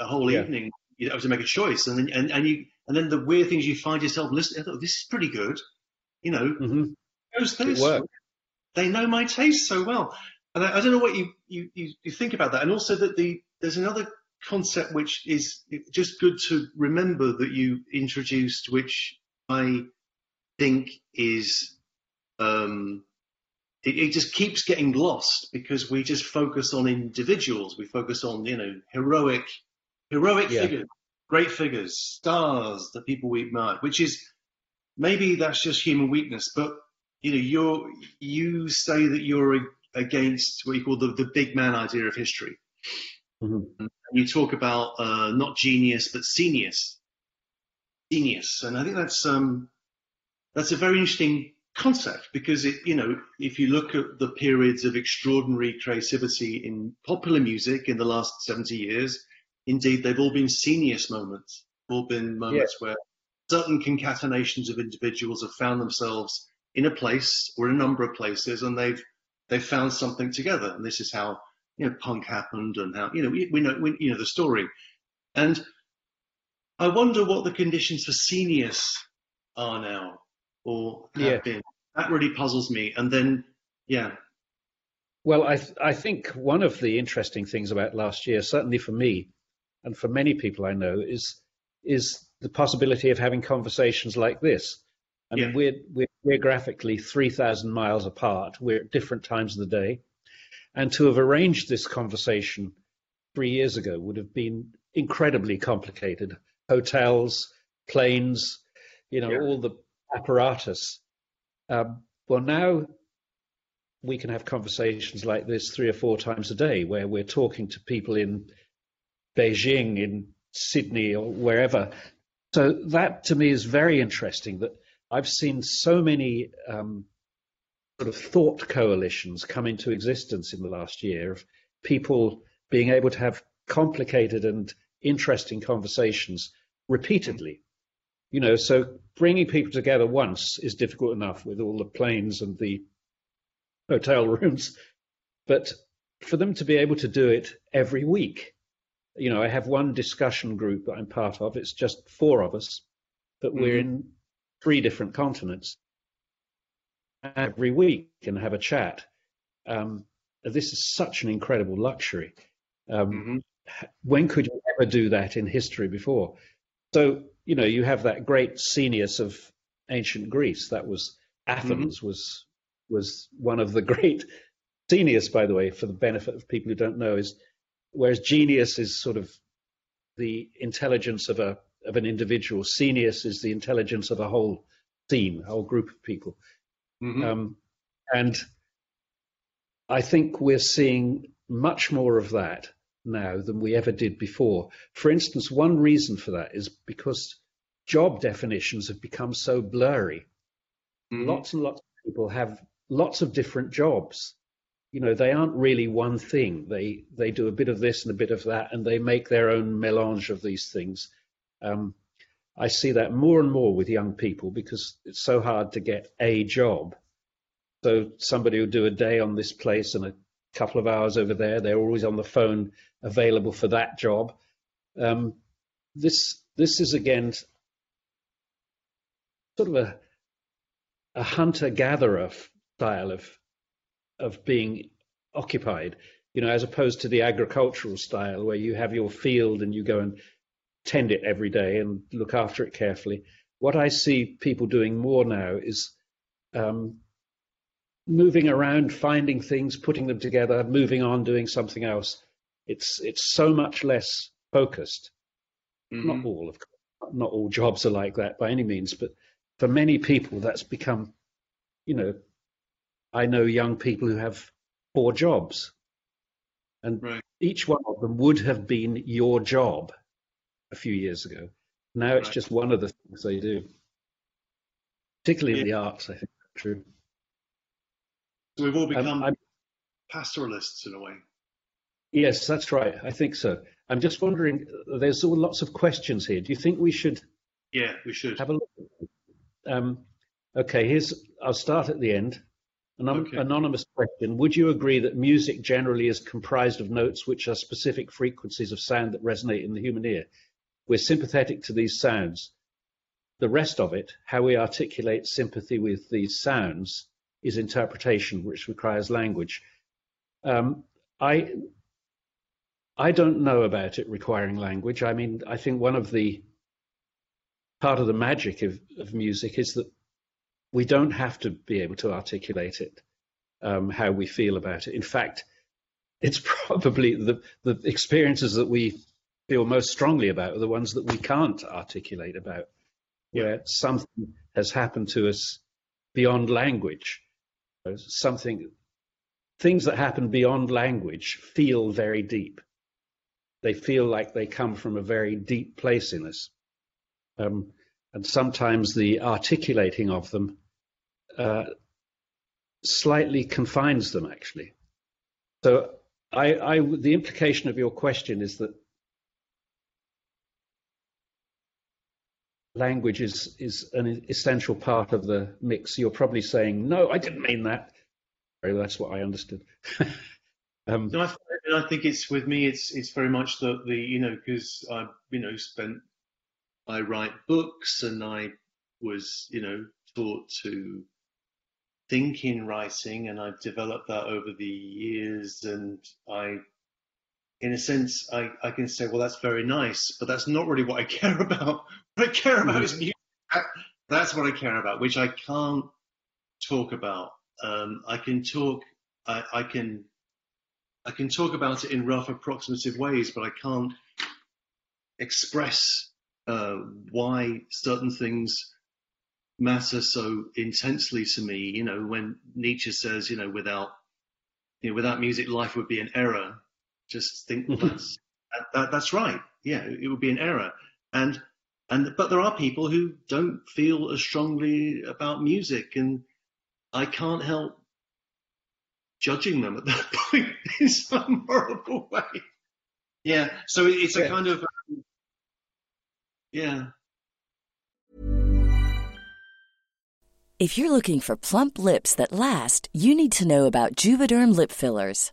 a whole yeah. evening you have to make a choice, and then and, and you and then the weird things you find yourself listening. Oh, this is pretty good, you know. Mm-hmm. Those things, they know my taste so well, and I, I don't know what you, you, you you think about that, and also that the there's another concept which is just good to remember that you introduced, which I think is um, it, it, just keeps getting lost because we just focus on individuals. We focus on you know heroic heroic yeah. figures, great figures, stars that people we admire, which is maybe that's just human weakness, but you know, you're you say that you're against what you call the, the big man idea of history. Mm-hmm. You talk about uh, not genius but scenius, scenius, and I think that's um, that's a very interesting concept because it, you know, if you look at the periods of extraordinary creativity in popular music in the last 70 years, Indeed, they've all been scenius moments, all been moments yeah. where certain concatenations of individuals have found themselves in a place or in a number of places, and they've they've found something together. And this is how you know punk happened, and how you know we, we know we, you know the story. And I wonder what the conditions for scenius are now, or have yeah. been. That really puzzles me. And then, yeah. Well, I th- I think one of the interesting things about last year, certainly for me, and for many people I know, is is the possibility of having conversations like this. I mean, we're, we're geographically 3,000 miles apart. We're at different times of the day. And to have arranged this conversation three years ago would have been incredibly complicated. Hotels, planes, you know, yeah. all the apparatus. Um, well, now we can have conversations like this three or four times a day where we're talking to people in Beijing, in Sydney, or wherever. So that to me is very interesting. That I've seen so many um, sort of thought coalitions come into existence in the last year of people being able to have complicated and interesting conversations repeatedly. You know, so bringing people together once is difficult enough with all the planes and the hotel <laughs> rooms, but for them to be able to do it every week you know, I have one discussion group that I'm part of. It's just four of us, but we're mm-hmm. in three different continents every week and have a chat. Um, this is such an incredible luxury. Um, mm-hmm. When could you ever do that in history before? So, you know, you have that great scenius of ancient Greece. That was Athens mm-hmm. was was one of the great scenius, by the way, for the benefit of people who don't know, is whereas genius is sort of the intelligence of a of an individual, Scenius is the intelligence of a whole team, a whole group of people. Mm-hmm. Um, and I think we're seeing much more of that now than we ever did before. For instance, one reason for that is because job definitions have become so blurry. Mm-hmm. Lots and lots of people have lots of different jobs. You know, they aren't really one thing. They they do a bit of this and a bit of that, and they make their own melange of these things. Um, I see that more and more with young people because it's so hard to get a job. So somebody will do a day on this place and a couple of hours over there. They're always on the phone, available for that job. Um, this this is again sort of a a hunter gatherer style of of being occupied, you know, as opposed to the agricultural style where you have your field and you go and tend it every day and look after it carefully. What I see people doing more now is um, moving around, finding things, putting them together, moving on, doing something else. It's it's so much less focused. Mm-hmm. Not all of not all jobs are like that by any means, but for many people that's become, you know, I know young people who have four jobs, and right. each one of them would have been your job a few years ago. Now it's right. just one of the things they do, particularly yeah. in the arts. I think true. So we've all become um, pastoralists in a way. Yes, that's right. I think so. I'm just wondering. There's lots of questions here. Do you think we should? Yeah, we should have a look. Um, okay, here's. I'll start at the end. An okay. anonymous question: Would you agree that music generally is comprised of notes which are specific frequencies of sound that resonate in the human ear? We're sympathetic to these sounds. The rest of it, how we articulate sympathy with these sounds, is interpretation, which requires language. Um, I I don't know about it requiring language. I mean, I think one of the part of the magic of, of music is that we don't have to be able to articulate it, um, how we feel about it. In fact, it's <laughs> probably the, the experiences that we feel most strongly about are the ones that we can't articulate about, where something has happened to us beyond language something things that happen beyond language feel very deep. They feel like they come from a very deep place in us. Um, and sometimes the articulating of them uh, slightly confines them, actually. So, I, I, the implication of your question is that language is is an essential part of the mix. You're probably saying, "No, I didn't mean that." That's what I understood. <laughs> um, no, I, I, think it's with me. It's it's very much the the you know because I you know spent I write books and I was you know taught to think in writing and I've developed that over the years and I in a sense, I, I can say, well, that's very nice, but that's not really what I <laughs> care about. What I care about is music. That's what I care about, which I can't talk about. Um, I can talk, I, I, can, I can talk about it in rough, approximative ways, but I can't express uh, why certain things matter so intensely to me. You know, when Nietzsche says, you know, without, you know, without music, life would be an error just think, well, that's that, that's right. Yeah, it would be an error. And and but there are people who don't feel as strongly about music, and I can't help judging them at that <laughs> point in some horrible way. Yeah, so it's a yeah. kind of um, yeah. If you're looking for plump lips that last, you need to know about Juvederm lip fillers.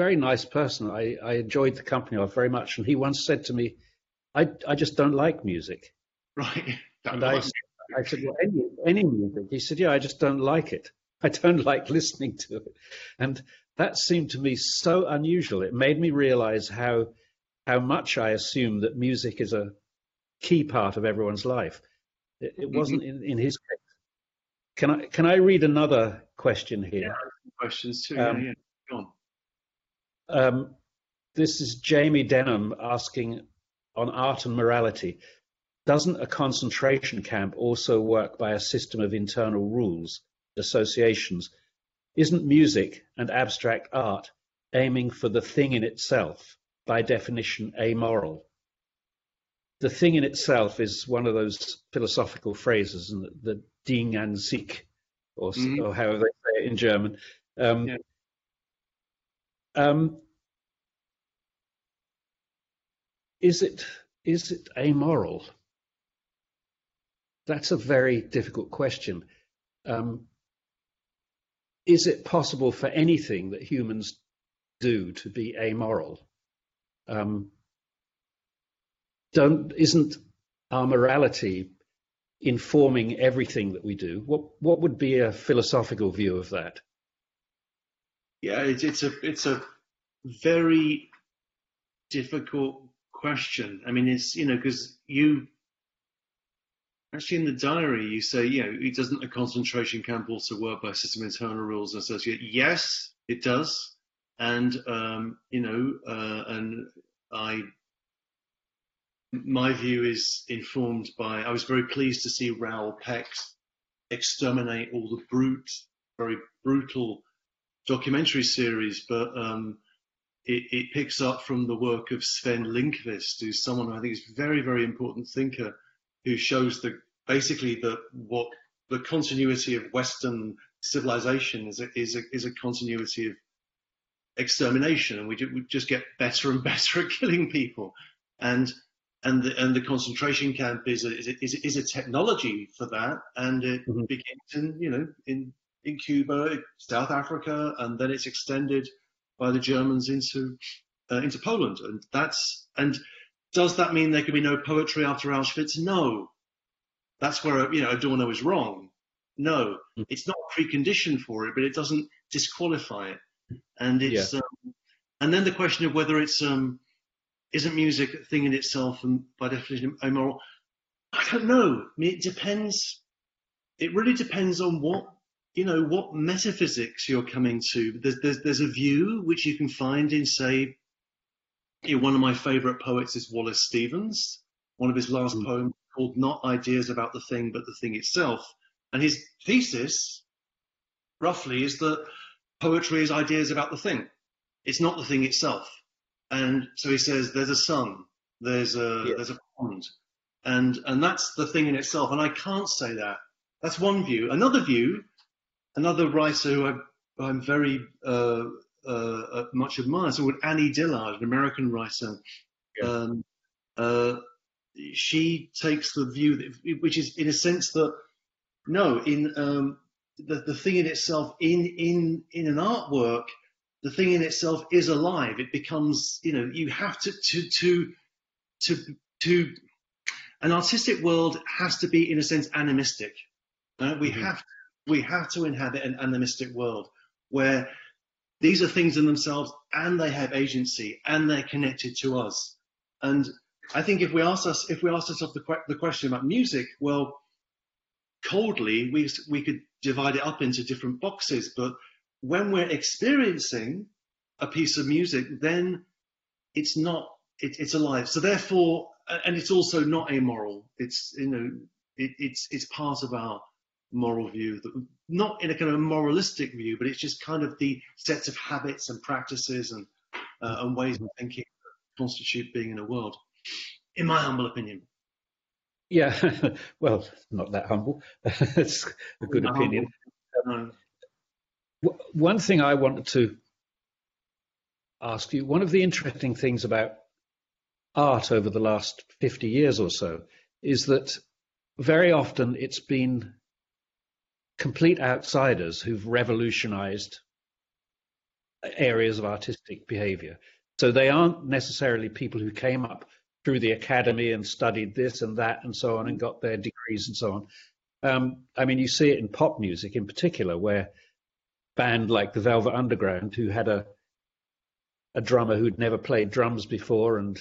very nice person. I, I enjoyed the company of very much. And he once said to me, I, I just don't like music. Right. <laughs> and I, I said, well, any, any music. He said, yeah, I just don't like it. <laughs> I don't like listening to it. And that seemed to me so unusual. It made me realize how, how much I assume that music is a key part of everyone's life. It, it mm-hmm. wasn't in, in his case. Can I, can I read another question here? Yeah, questions too. Um, yeah, yeah. Um, this is Jamie Denham asking on art and morality. Doesn't a concentration camp also work by a system of internal rules, associations? Isn't music and abstract art aiming for the thing in itself, by definition amoral? The thing in itself is one of those philosophical phrases, the, the Ding an sich, or, mm-hmm. or however they say it in German. Um, yeah. Um, is it is it amoral? That's a very difficult question. Um, is it possible for anything that humans do to be amoral? Um, don't isn't our morality informing everything that we do? What what would be a philosophical view of that? Yeah, it's, it's a it's a very difficult question. I mean, it's you know because you actually in the diary you say you know it doesn't a concentration camp also work by system internal rules and associate? Yes, it does, and um, you know, uh, and I my view is informed by. I was very pleased to see Raoul Peck exterminate all the brute, very brutal documentary series, but um, it, it, picks up from the work of Sven Lindqvist, who's someone who I think is a very, very important thinker, who shows the basically the what the continuity of Western civilization is a, is a, is a continuity of extermination, and we, do, we just get better and <laughs> better at killing people, and and the, and the concentration camp is a, is a, is a, technology for that, and it mm-hmm. begins in you know in in Cuba, South Africa, and then it's extended by the Germans into uh, into Poland. And that's and does that mean there can be no poetry after Auschwitz? No. That's where you know Adorno is wrong. No, mm. it's not a precondition for it, but it doesn't disqualify it. And it's yeah. um, and then the question of whether it's um, isn't music a thing in itself and by definition immoral? I don't know. I mean, it depends. It really depends on what you know what metaphysics you're coming to. There's, there's, there's a view which you can find in, say, you know, one of my favourite poets is Wallace Stevens. One of his last mm. poems called "Not Ideas About the Thing, but the Thing Itself," and his thesis roughly, is that poetry is ideas about the thing. It's not the thing itself. And so he says, there's a sun, there's a yes. there's a pond, and and that's the thing in itself. And I can't say that. That's one view. Another view, another writer who I, am very uh, uh, uh, much admire, so Annie Dillard, an American writer. Yeah. Um, uh, she takes the view that, which is in a sense that no, in um, the the thing in itself, in in in an artwork, the thing in itself is alive. It becomes, you know, you have to to to to to an artistic world has to be in a sense animistic. Uh, we mm-hmm. have we have to inhabit an animistic world where these are things in themselves and they have agency and they're connected to us. And I think if we ask us if we ask ourselves the, the question about music, well, coldly we we could divide it up into different boxes, but when we're experiencing a piece of music, then it's not it, it's alive. So therefore, and it's also not amoral. It's you know it, it's it's part of our moral view, not in a kind of moralistic view, but it's just kind of the sets of habits and practices and uh, and ways of thinking that constitute being in a world, in my humble opinion. Yeah, <laughs> well, not that humble. <laughs> it's a good not opinion. Um, one thing I wanted to ask you, one of the interesting things about art over the last 50 years or so is that very often it's been complete outsiders who've revolutionized areas of artistic behavior. So they aren't necessarily people who came up through the academy and studied this and that and so on and got their degrees and so on. Um, I mean, you see it in pop music in particular, where band like the Velvet Underground, who had a a drummer who'd never played drums before, and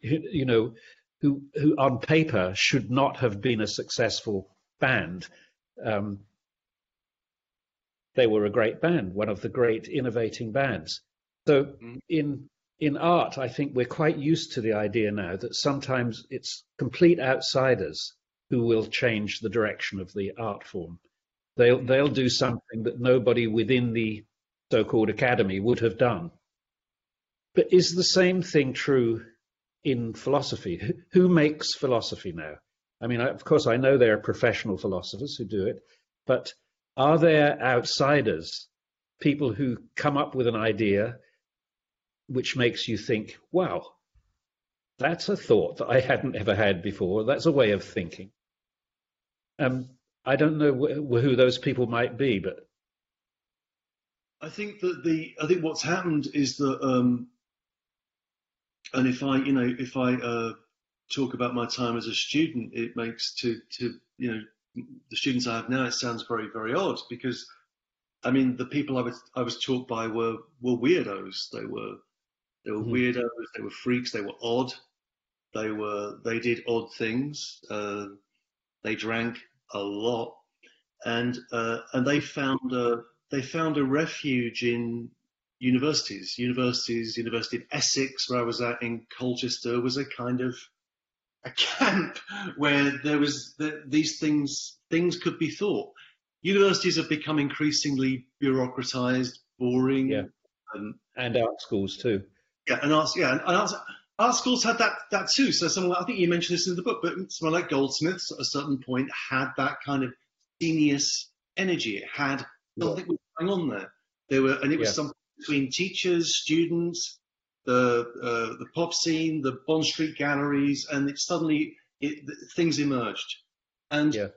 you know, who who on paper should not have been a successful band, um, they were a great band, one of the great innovating bands. So mm-hmm. in in art, I think we're quite used to the idea now that sometimes it's complete outsiders who will change the direction of the art form. They'll they'll do something that nobody within the so-called academy would have done. But is the same thing true in philosophy? Who makes philosophy now? I mean, of course, I know there are professional philosophers who do it, but are there outsiders, people who come up with an idea which makes you think, wow, that's a thought that I hadn't ever had before. That's a way of thinking. Um, I don't know wh- who those people might be, but I think that the I think what's happened is that, um, and if I you know if I uh, talk about my time as a student, it makes to to you know the students I have now, it sounds very, very odd because, I mean, the people I was I was taught by were were weirdos. They were they were mm-hmm. weirdos. They were freaks. They were odd. They were they did odd things. Uh, they drank a lot, and uh, and they found a they found a refuge in universities. Universities, University of Essex, where I was at in Colchester, was a kind of a camp where there was the, these things things could be thought. Universities have become increasingly bureaucratized, boring. Yeah. Um, and art schools too. Yeah, and arts, yeah, and arts, art schools had that that too. So someone, I think you mentioned this in the book, but someone like Goldsmiths at a certain point had that kind of scenius energy. It had something yeah. going on there. There were, and it was yeah. something between teachers, students, the uh, the pop scene, the Bond Street galleries, and it suddenly it, things emerged. And yeah.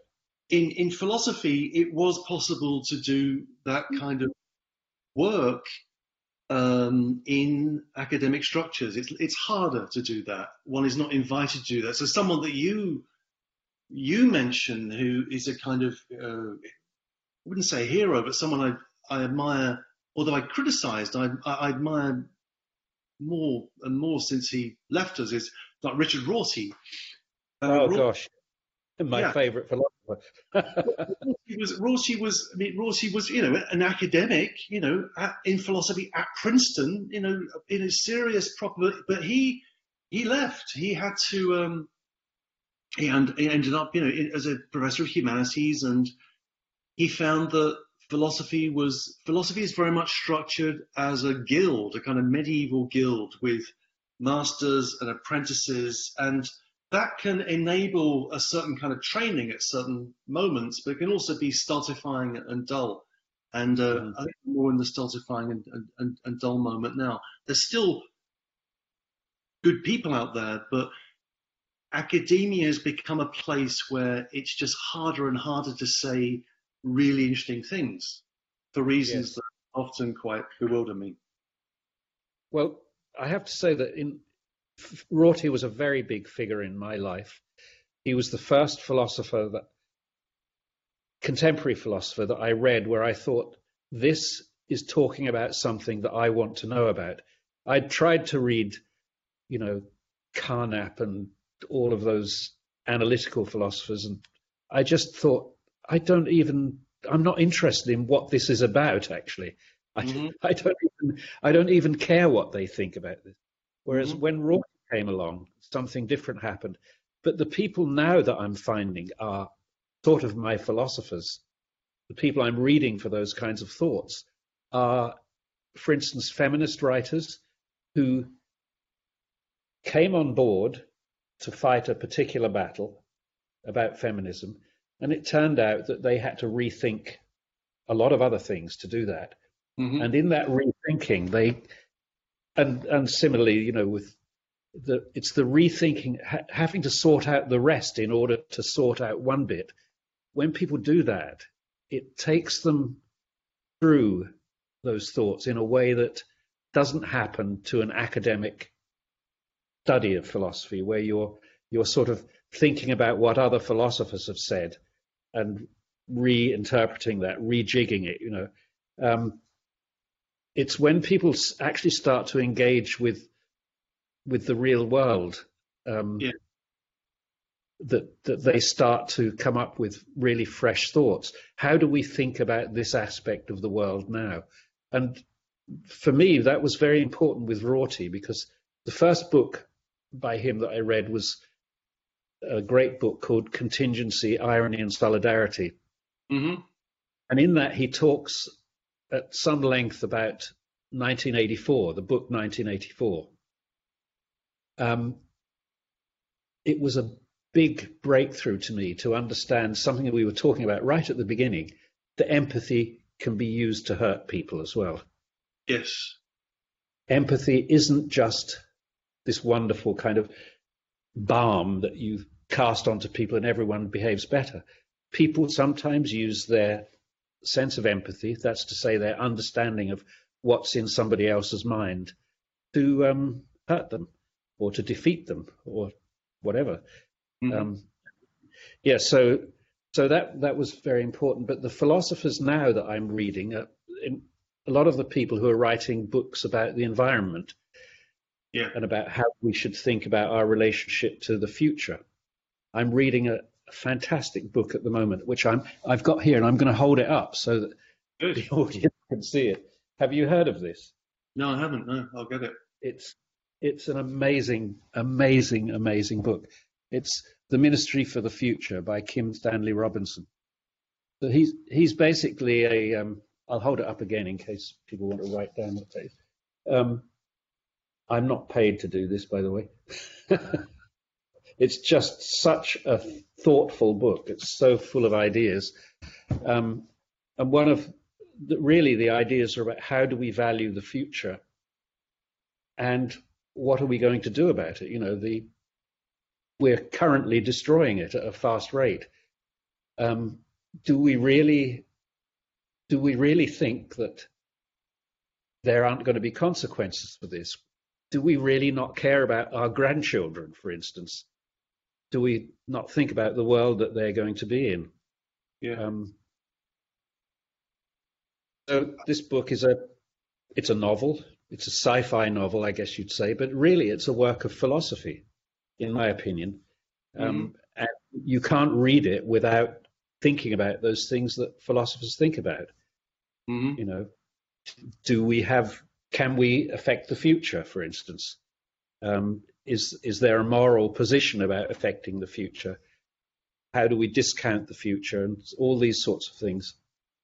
in in philosophy, it was possible to do that kind of work um, in academic structures. It's it's harder to do that. One is not invited to do that. So someone that you you mention who is a kind of uh, I wouldn't say hero, but someone I I admire. Although I criticised, I, I admire more and more since he left us is like Richard Rorty. Uh, oh gosh, my yeah. favourite philosopher. Rorty was Rorty was I mean Rorty was you know an academic you know at, in philosophy at Princeton you know in a serious proper but he he left he had to um, he, and, he ended up you know as a professor of humanities and he found that philosophy was philosophy is very much structured as a guild, a kind of medieval guild with masters and apprentices, and that can enable a certain kind of training at certain moments, but it can also be stultifying and dull. And uh, mm. I think more in the stultifying and, and, and dull moment now. There's still good people out there, but academia has become a place where it's just harder and harder to say really interesting things for reasons yes. that often quite bewilder me. Well, I have to say that in Rorty was a very big figure in my life. He was the first philosopher that contemporary philosopher that I read where I thought this is talking about something that I want to know about. I'd tried to read, you know, Carnap and all of those analytical philosophers, and I just thought I don't even I'm not interested in what this is about. Actually, I, mm-hmm. <laughs> I don't even I don't even care what they think about this. Whereas mm-hmm. when Rorty came along, something different happened. But the people now that I'm finding are sort of my philosophers. The people I'm reading for those kinds of thoughts are, for instance, feminist writers who came on board to fight a particular battle about feminism, and it turned out that they had to rethink a lot of other things to do that. Mm-hmm. And in that rethinking, they and and similarly, you know, with the it's the rethinking, ha- having to sort out the rest in order to sort out one bit. When people do that, it takes them through those thoughts in a way that doesn't happen to an academic study of philosophy, where you're you're sort of thinking about what other philosophers have said and reinterpreting that, rejigging it. You know, um, it's when people actually start to engage with with the real world um, yeah. that that they start to come up with really fresh thoughts. How do we think about this aspect of the world now? And for me, that was very important with Rorty because the first book by him that I read was a great book called Contingency, Irony, and Solidarity. Mm-hmm. And in that, he talks at some length about 1984, the book 1984. Um, it was a big breakthrough to me to understand something that we were talking about right at the beginning that empathy can be used to hurt people as well. Yes. Empathy isn't just this wonderful kind of balm that you cast onto people and everyone behaves better. People sometimes use their sense of empathy, that's to say, their understanding of what's in somebody else's mind, to um, hurt them or to defeat them or whatever. Mm-hmm. Um, yeah, so so that that was very important. But the philosophers now that I'm reading, uh, in, a lot of the people who are writing books about the environment yeah. and about how we should think about our relationship to the future. I'm reading a, fantastic book at the moment, which I'm I've got here, and I'm going to hold it up so that Good. the audience can see it. Have you heard of this? No, I haven't. No, I'll get it. It's it's an amazing, amazing, amazing book. It's The Ministry for the Future by Kim Stanley Robinson. So he's he's basically a. Um, I'll hold it up again in case people want to write down what it is. Um, I'm not paid to do this, by the way. <laughs> it's just such a thoughtful book. It's so full of ideas. Um, and one of the, really the ideas are about how do we value the future and what are we going to do about it? You know, the we're currently destroying it at a fast rate. Um, do we really do we really think that there aren't going to be consequences for this? Do we really not care about our grandchildren, for instance? Do we not think about the world that they're going to be in? Yeah. Um, so this book is a it's a novel it's a sci-fi novel, I guess you'd say, but really it's a work of philosophy, in my opinion. Um, mm-hmm. and you can't read it without thinking about those things that philosophers think about. Mm-hmm. You know, do we have? Can we affect the future, for instance? Um, is is there a moral position about affecting the future? How do we discount the future and all these sorts of things?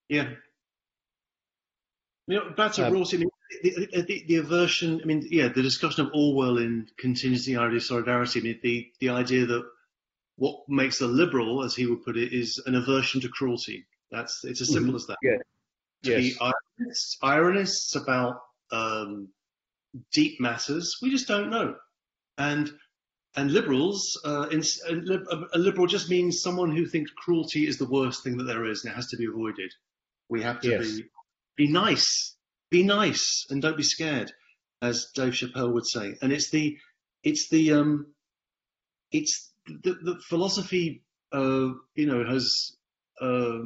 Yeah, You know, back to um, Rawls, I mean, the, the, the, aversion, I mean, yeah, the discussion of Orwellian contingency, idea of solidarity, I mean, the, the idea that what makes a liberal, as he would put it, is an aversion to cruelty. That's It's as simple mm-hmm. as that. Yeah. To yes. be ironists, ironists about um, deep matters, we just don't know. And and liberals, uh, in, a liberal just means someone who thinks cruelty is the worst thing that there is and it has to be avoided. We have to yes. be be nice, be nice, and don't be scared, as Dave Chappelle would say. And it's the it's the um it's the, the philosophy uh you know has uh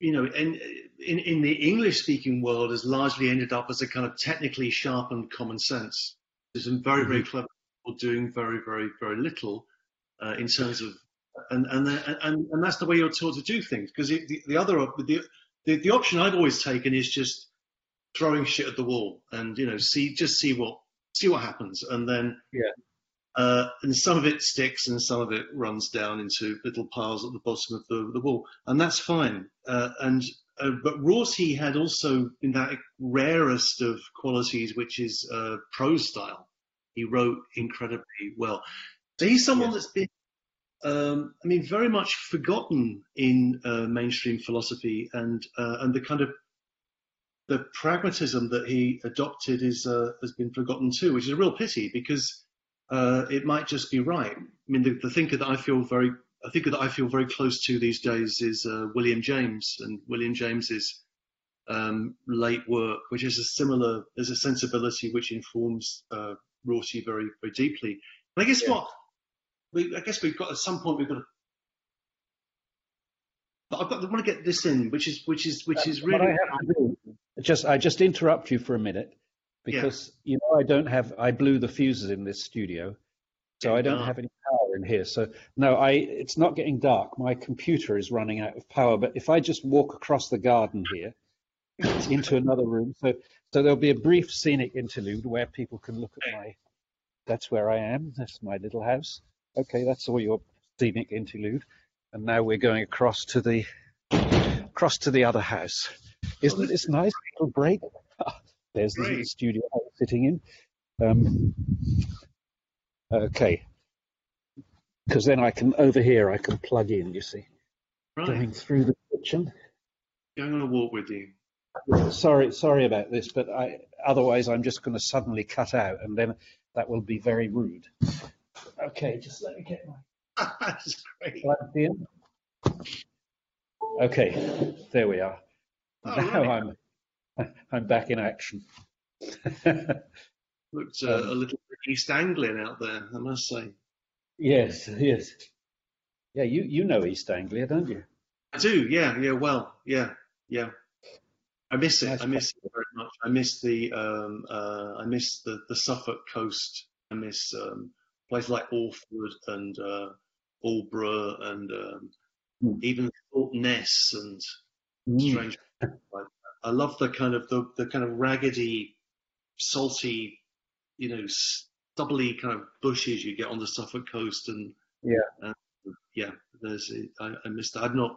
you know in in, in the English speaking world has largely ended up as a kind of technically sharpened common sense. There's some very mm-hmm. very clever people doing very very very little uh, in terms of and and, and and that's the way you're taught to do things because the, the other the the, the option I've always taken is just throwing shit at the wall and you know see just see what see what happens and then yeah uh, and some of it sticks and some of it runs down into little piles at the bottom of the, the wall. And that's fine. Uh, and uh, but Rorty had also in that rarest of qualities which is uh, prose style he wrote incredibly well. So he's someone that's been um, I mean, very much forgotten in uh, mainstream philosophy, and uh, and the kind of the pragmatism that he adopted is uh, has been forgotten too, which is a real pity because uh, it might just be right. I mean, the, the, thinker that I feel very, I thinker that I feel very close to these days is uh, William James, and William James's um, late work, which is a similar, there's a sensibility which informs uh, Rorty very very deeply. And I guess yeah. what we, I guess we've got at some point we've got to. But I've got. I want because yeah. you know I don't have. I blew the fuses in this studio, so I don't have any power in here. So no, I. It's not getting dark. My computer is running out of power. But if I just walk across the garden here into another room, so so there'll be a brief scenic interlude where people can look at my. That's where I am. That's my little house. Okay, that's all your scenic interlude. And now we're going across to the across to the other house. Isn't this nice little break? <laughs> there's the studio sitting in. Um, okay, because then I can over here I can plug in. You see, right. going through the kitchen. Going on a walk with you. Sorry, sorry about this, but I otherwise I'm just going to suddenly cut out, and then that will be very rude. Okay, just let me get my. <laughs> That's great. in. Okay, there we are. Oh, now right. I'm <laughs> I'm back in action. <laughs> Looks uh, um, a little East Anglian out there, I must say. Yes, yes. Yeah, you you know East Anglia, don't you? I do. Yeah, yeah. Well, yeah, yeah. I miss it. Nice I miss it very much. I miss the um, uh, I miss the the Suffolk coast. I miss um, places like Orford and uh, Aldeburgh and um, mm. even Ness and mm. strange. <laughs> Like I love the kind of the, the kind of raggedy, salty, you know, stubbly kind of bushes you get on the Suffolk coast and yeah, yeah. There's I, I missed that. I've not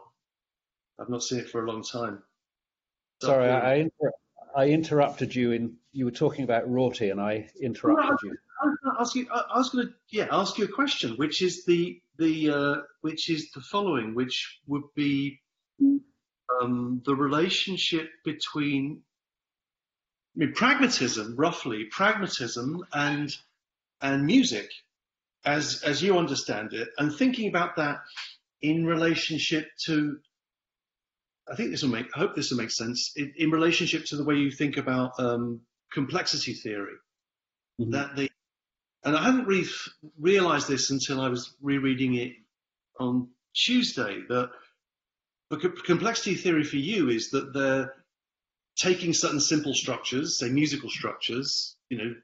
I've not seen it for a long time. Sorry, I, I, inter- I interrupted you in you were talking about Rorty and I interrupted no, you. I was going to ask you. I was going to yeah ask you a question, which is the the uh, which is the following, which would be um, the relationship between I mean, pragmatism, roughly pragmatism and and music, as as you understand it, and thinking about that in relationship to. I think this will make. I hope this will make sense in, in relationship to the way you think about um, complexity theory. Mm-hmm. That the and I hadn't really realized this until I was rereading it on Tuesday that the complexity theory for you is that they're taking certain simple structures, say musical structures, you know,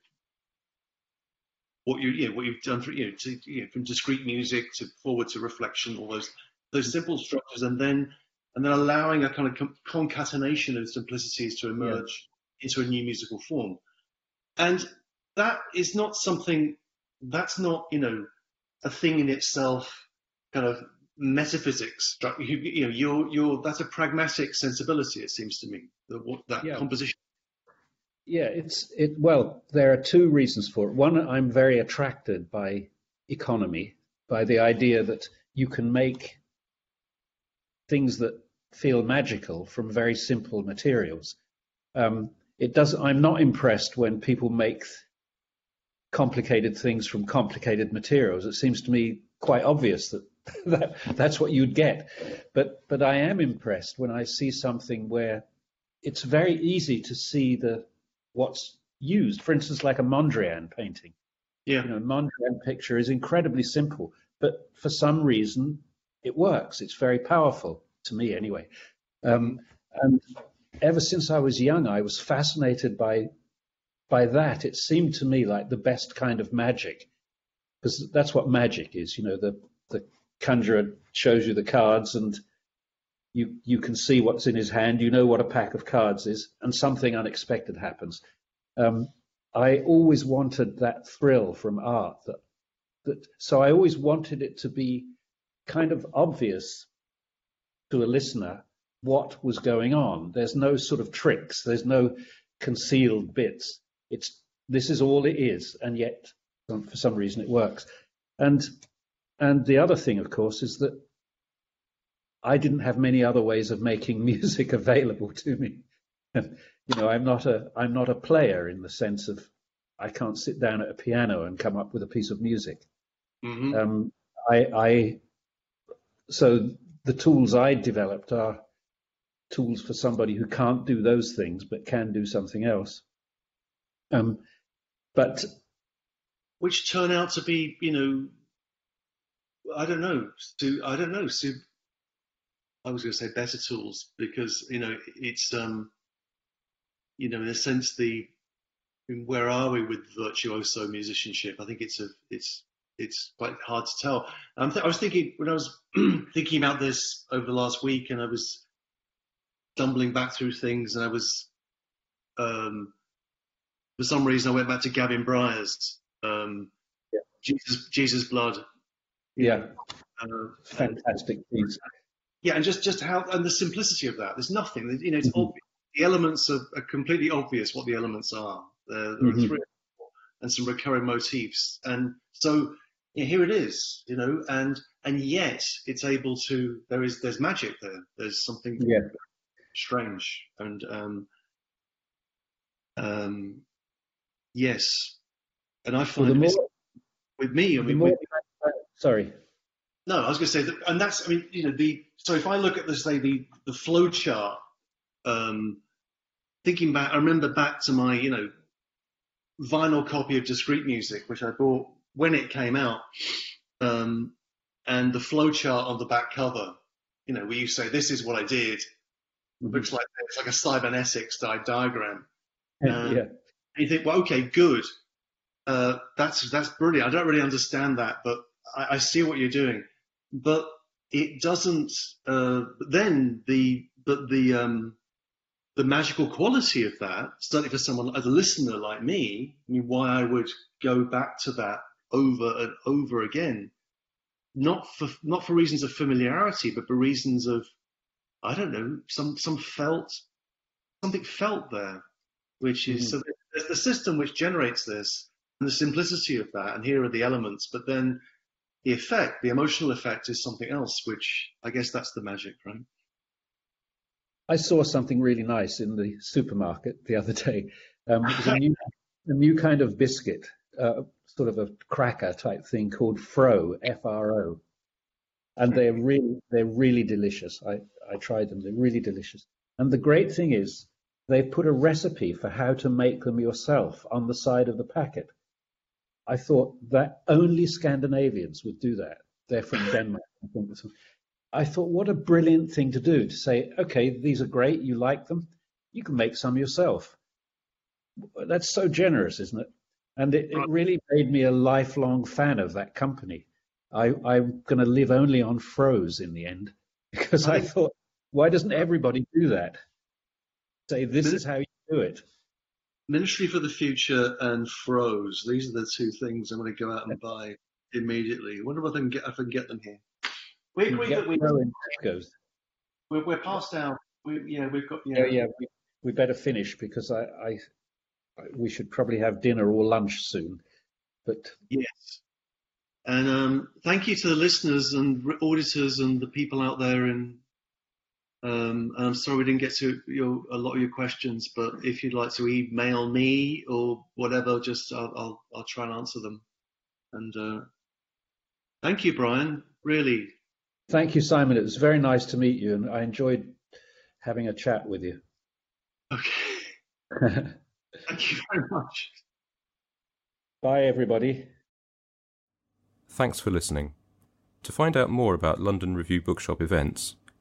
what you, you know, what you've done you know, to, you know, from Discreet Music to forward to reflection, all those those simple structures, and then and then allowing a kind of concatenation of simplicities to emerge yeah. into a new musical form. And that is not something that's not you know a thing in itself kind of metaphysics. You, you, know, you're, you're, that's a pragmatic sensibility, it seems to me, that, that yeah. composition. Yeah, it's it. Well, there are two reasons for it. One, I'm very attracted by economy, by the idea that you can make things that feel magical from very simple materials. Um, it does. I'm not impressed when people make complicated things from complicated materials. It seems to me quite obvious that, <laughs> that that's what you'd get. But but I am impressed when I see something where it's very easy to see the what's used. For instance, like a Mondrian painting. Yeah. You know, a Mondrian picture is incredibly simple, but for some reason it works. It's very powerful to me anyway. Um, and ever since I was young, I was fascinated by by that. It seemed to me like the best kind of magic, because that's what magic is. You know, the the conjurer shows you the cards, and you you can see what's in his hand. You know what a pack of cards is, and something unexpected happens. Um, I always wanted that thrill from art. That that so I always wanted it to be kind of obvious to a listener what was going on. There's no sort of tricks. There's no concealed bits. It's this is all it is, and yet for some reason it works. And and the other thing, of course, is that I didn't have many other ways of making <laughs> music available to me. you know, I'm not a I'm not a player in the sense of I can't sit down at a piano and come up with a piece of music. Mm-hmm. Um, I, I so the tools I developed are tools for somebody who can't do those things but can do something else. Um, but which turn out to be, you know, I don't know, to, I don't know, to, I was going to say better tools because you know it's um, you know in a sense the where are we with virtuoso musicianship? I think it's a it's it's quite hard to tell. Um, th- I was thinking when I was <clears throat> thinking about this over the last week, and I was stumbling back through things, and I was, um, for some reason, I went back to Gavin Bryars, um, yeah. Jesus, Jesus Blood. Yeah, uh, fantastic piece. Yeah, and just just how and the simplicity of that. There's nothing. You know, it's mm-hmm. obvious. The elements are, are, completely obvious what the elements are. There, there mm-hmm. are three and some recurring motifs, and so yeah, here it is, you know, and and yet it's able to. There is there's magic there. There's something yeah. strange, and um, um, yes, and I find well, more, with me. I mean, with, sorry. No, I was going to say that, and that's. I mean, you know, the so if I look at the say the the flow chart, um, thinking back, I remember back to my you know vinyl copy of Discreet Music, which I bought when it came out, um, and the flowchart on the back cover, you know, where you say, this is what I did, mm-hmm. looks like it's like a cybernetics diagram. Uh, <laughs> yeah. And you think, well, okay, good. Uh, that's that's brilliant. I don't really understand that, but I, I see what you're doing. But it doesn't. Uh, then the but the um, the magical quality of that, certainly for someone as a listener like me, I mean, why I would go back to that over and over again, not for not for reasons of familiarity, but for reasons of I don't know some some felt something felt there, which is mm-hmm. so there's the system which generates this and the simplicity of that, and here are the elements, but then the effect, the emotional effect, is something else, which I guess that's the magic, right? I saw something really nice in the supermarket the other day. Um, it was a new, a new kind of biscuit uh, sort of a cracker type thing called Fro, F-R-O, and they're really they're really delicious. I I tried them; they're really delicious. And the great thing is, they've put a recipe for how to make them yourself on the side of the packet. I thought that only Scandinavians would do that. They're from <laughs> Denmark. I thought, what a brilliant thing to do to say, okay, these are great, you like them, you can make some yourself. That's so generous, isn't it? And it, it really made me a lifelong fan of that company. I, am going to live only on Froze in the end <laughs> because I thought, why doesn't everybody do that? Say, this is how you do it. Ministry for the Future and Froze. These are the two things I'm going to go out and buy immediately. I wonder if I can get, if I can get them here. We agree that we goes. We're, we're past our. We, yeah, we've got. Yeah, yeah. yeah we, we better finish because I, I, we should probably have dinner or lunch soon. But yes, and um, thank you to the listeners and auditors and the people out there. And, um, and I'm sorry we didn't get to your, a lot of your questions, but if you'd like to email me or whatever, just I'll, I'll, I'll try and answer them. And uh, thank you, Brian. Really. Thank you, Simon. It was very nice to meet you, and I enjoyed having a chat with you. Okay. <laughs> thank you very much. Bye, everybody. Thanks for listening. To find out more about London Review Bookshop events,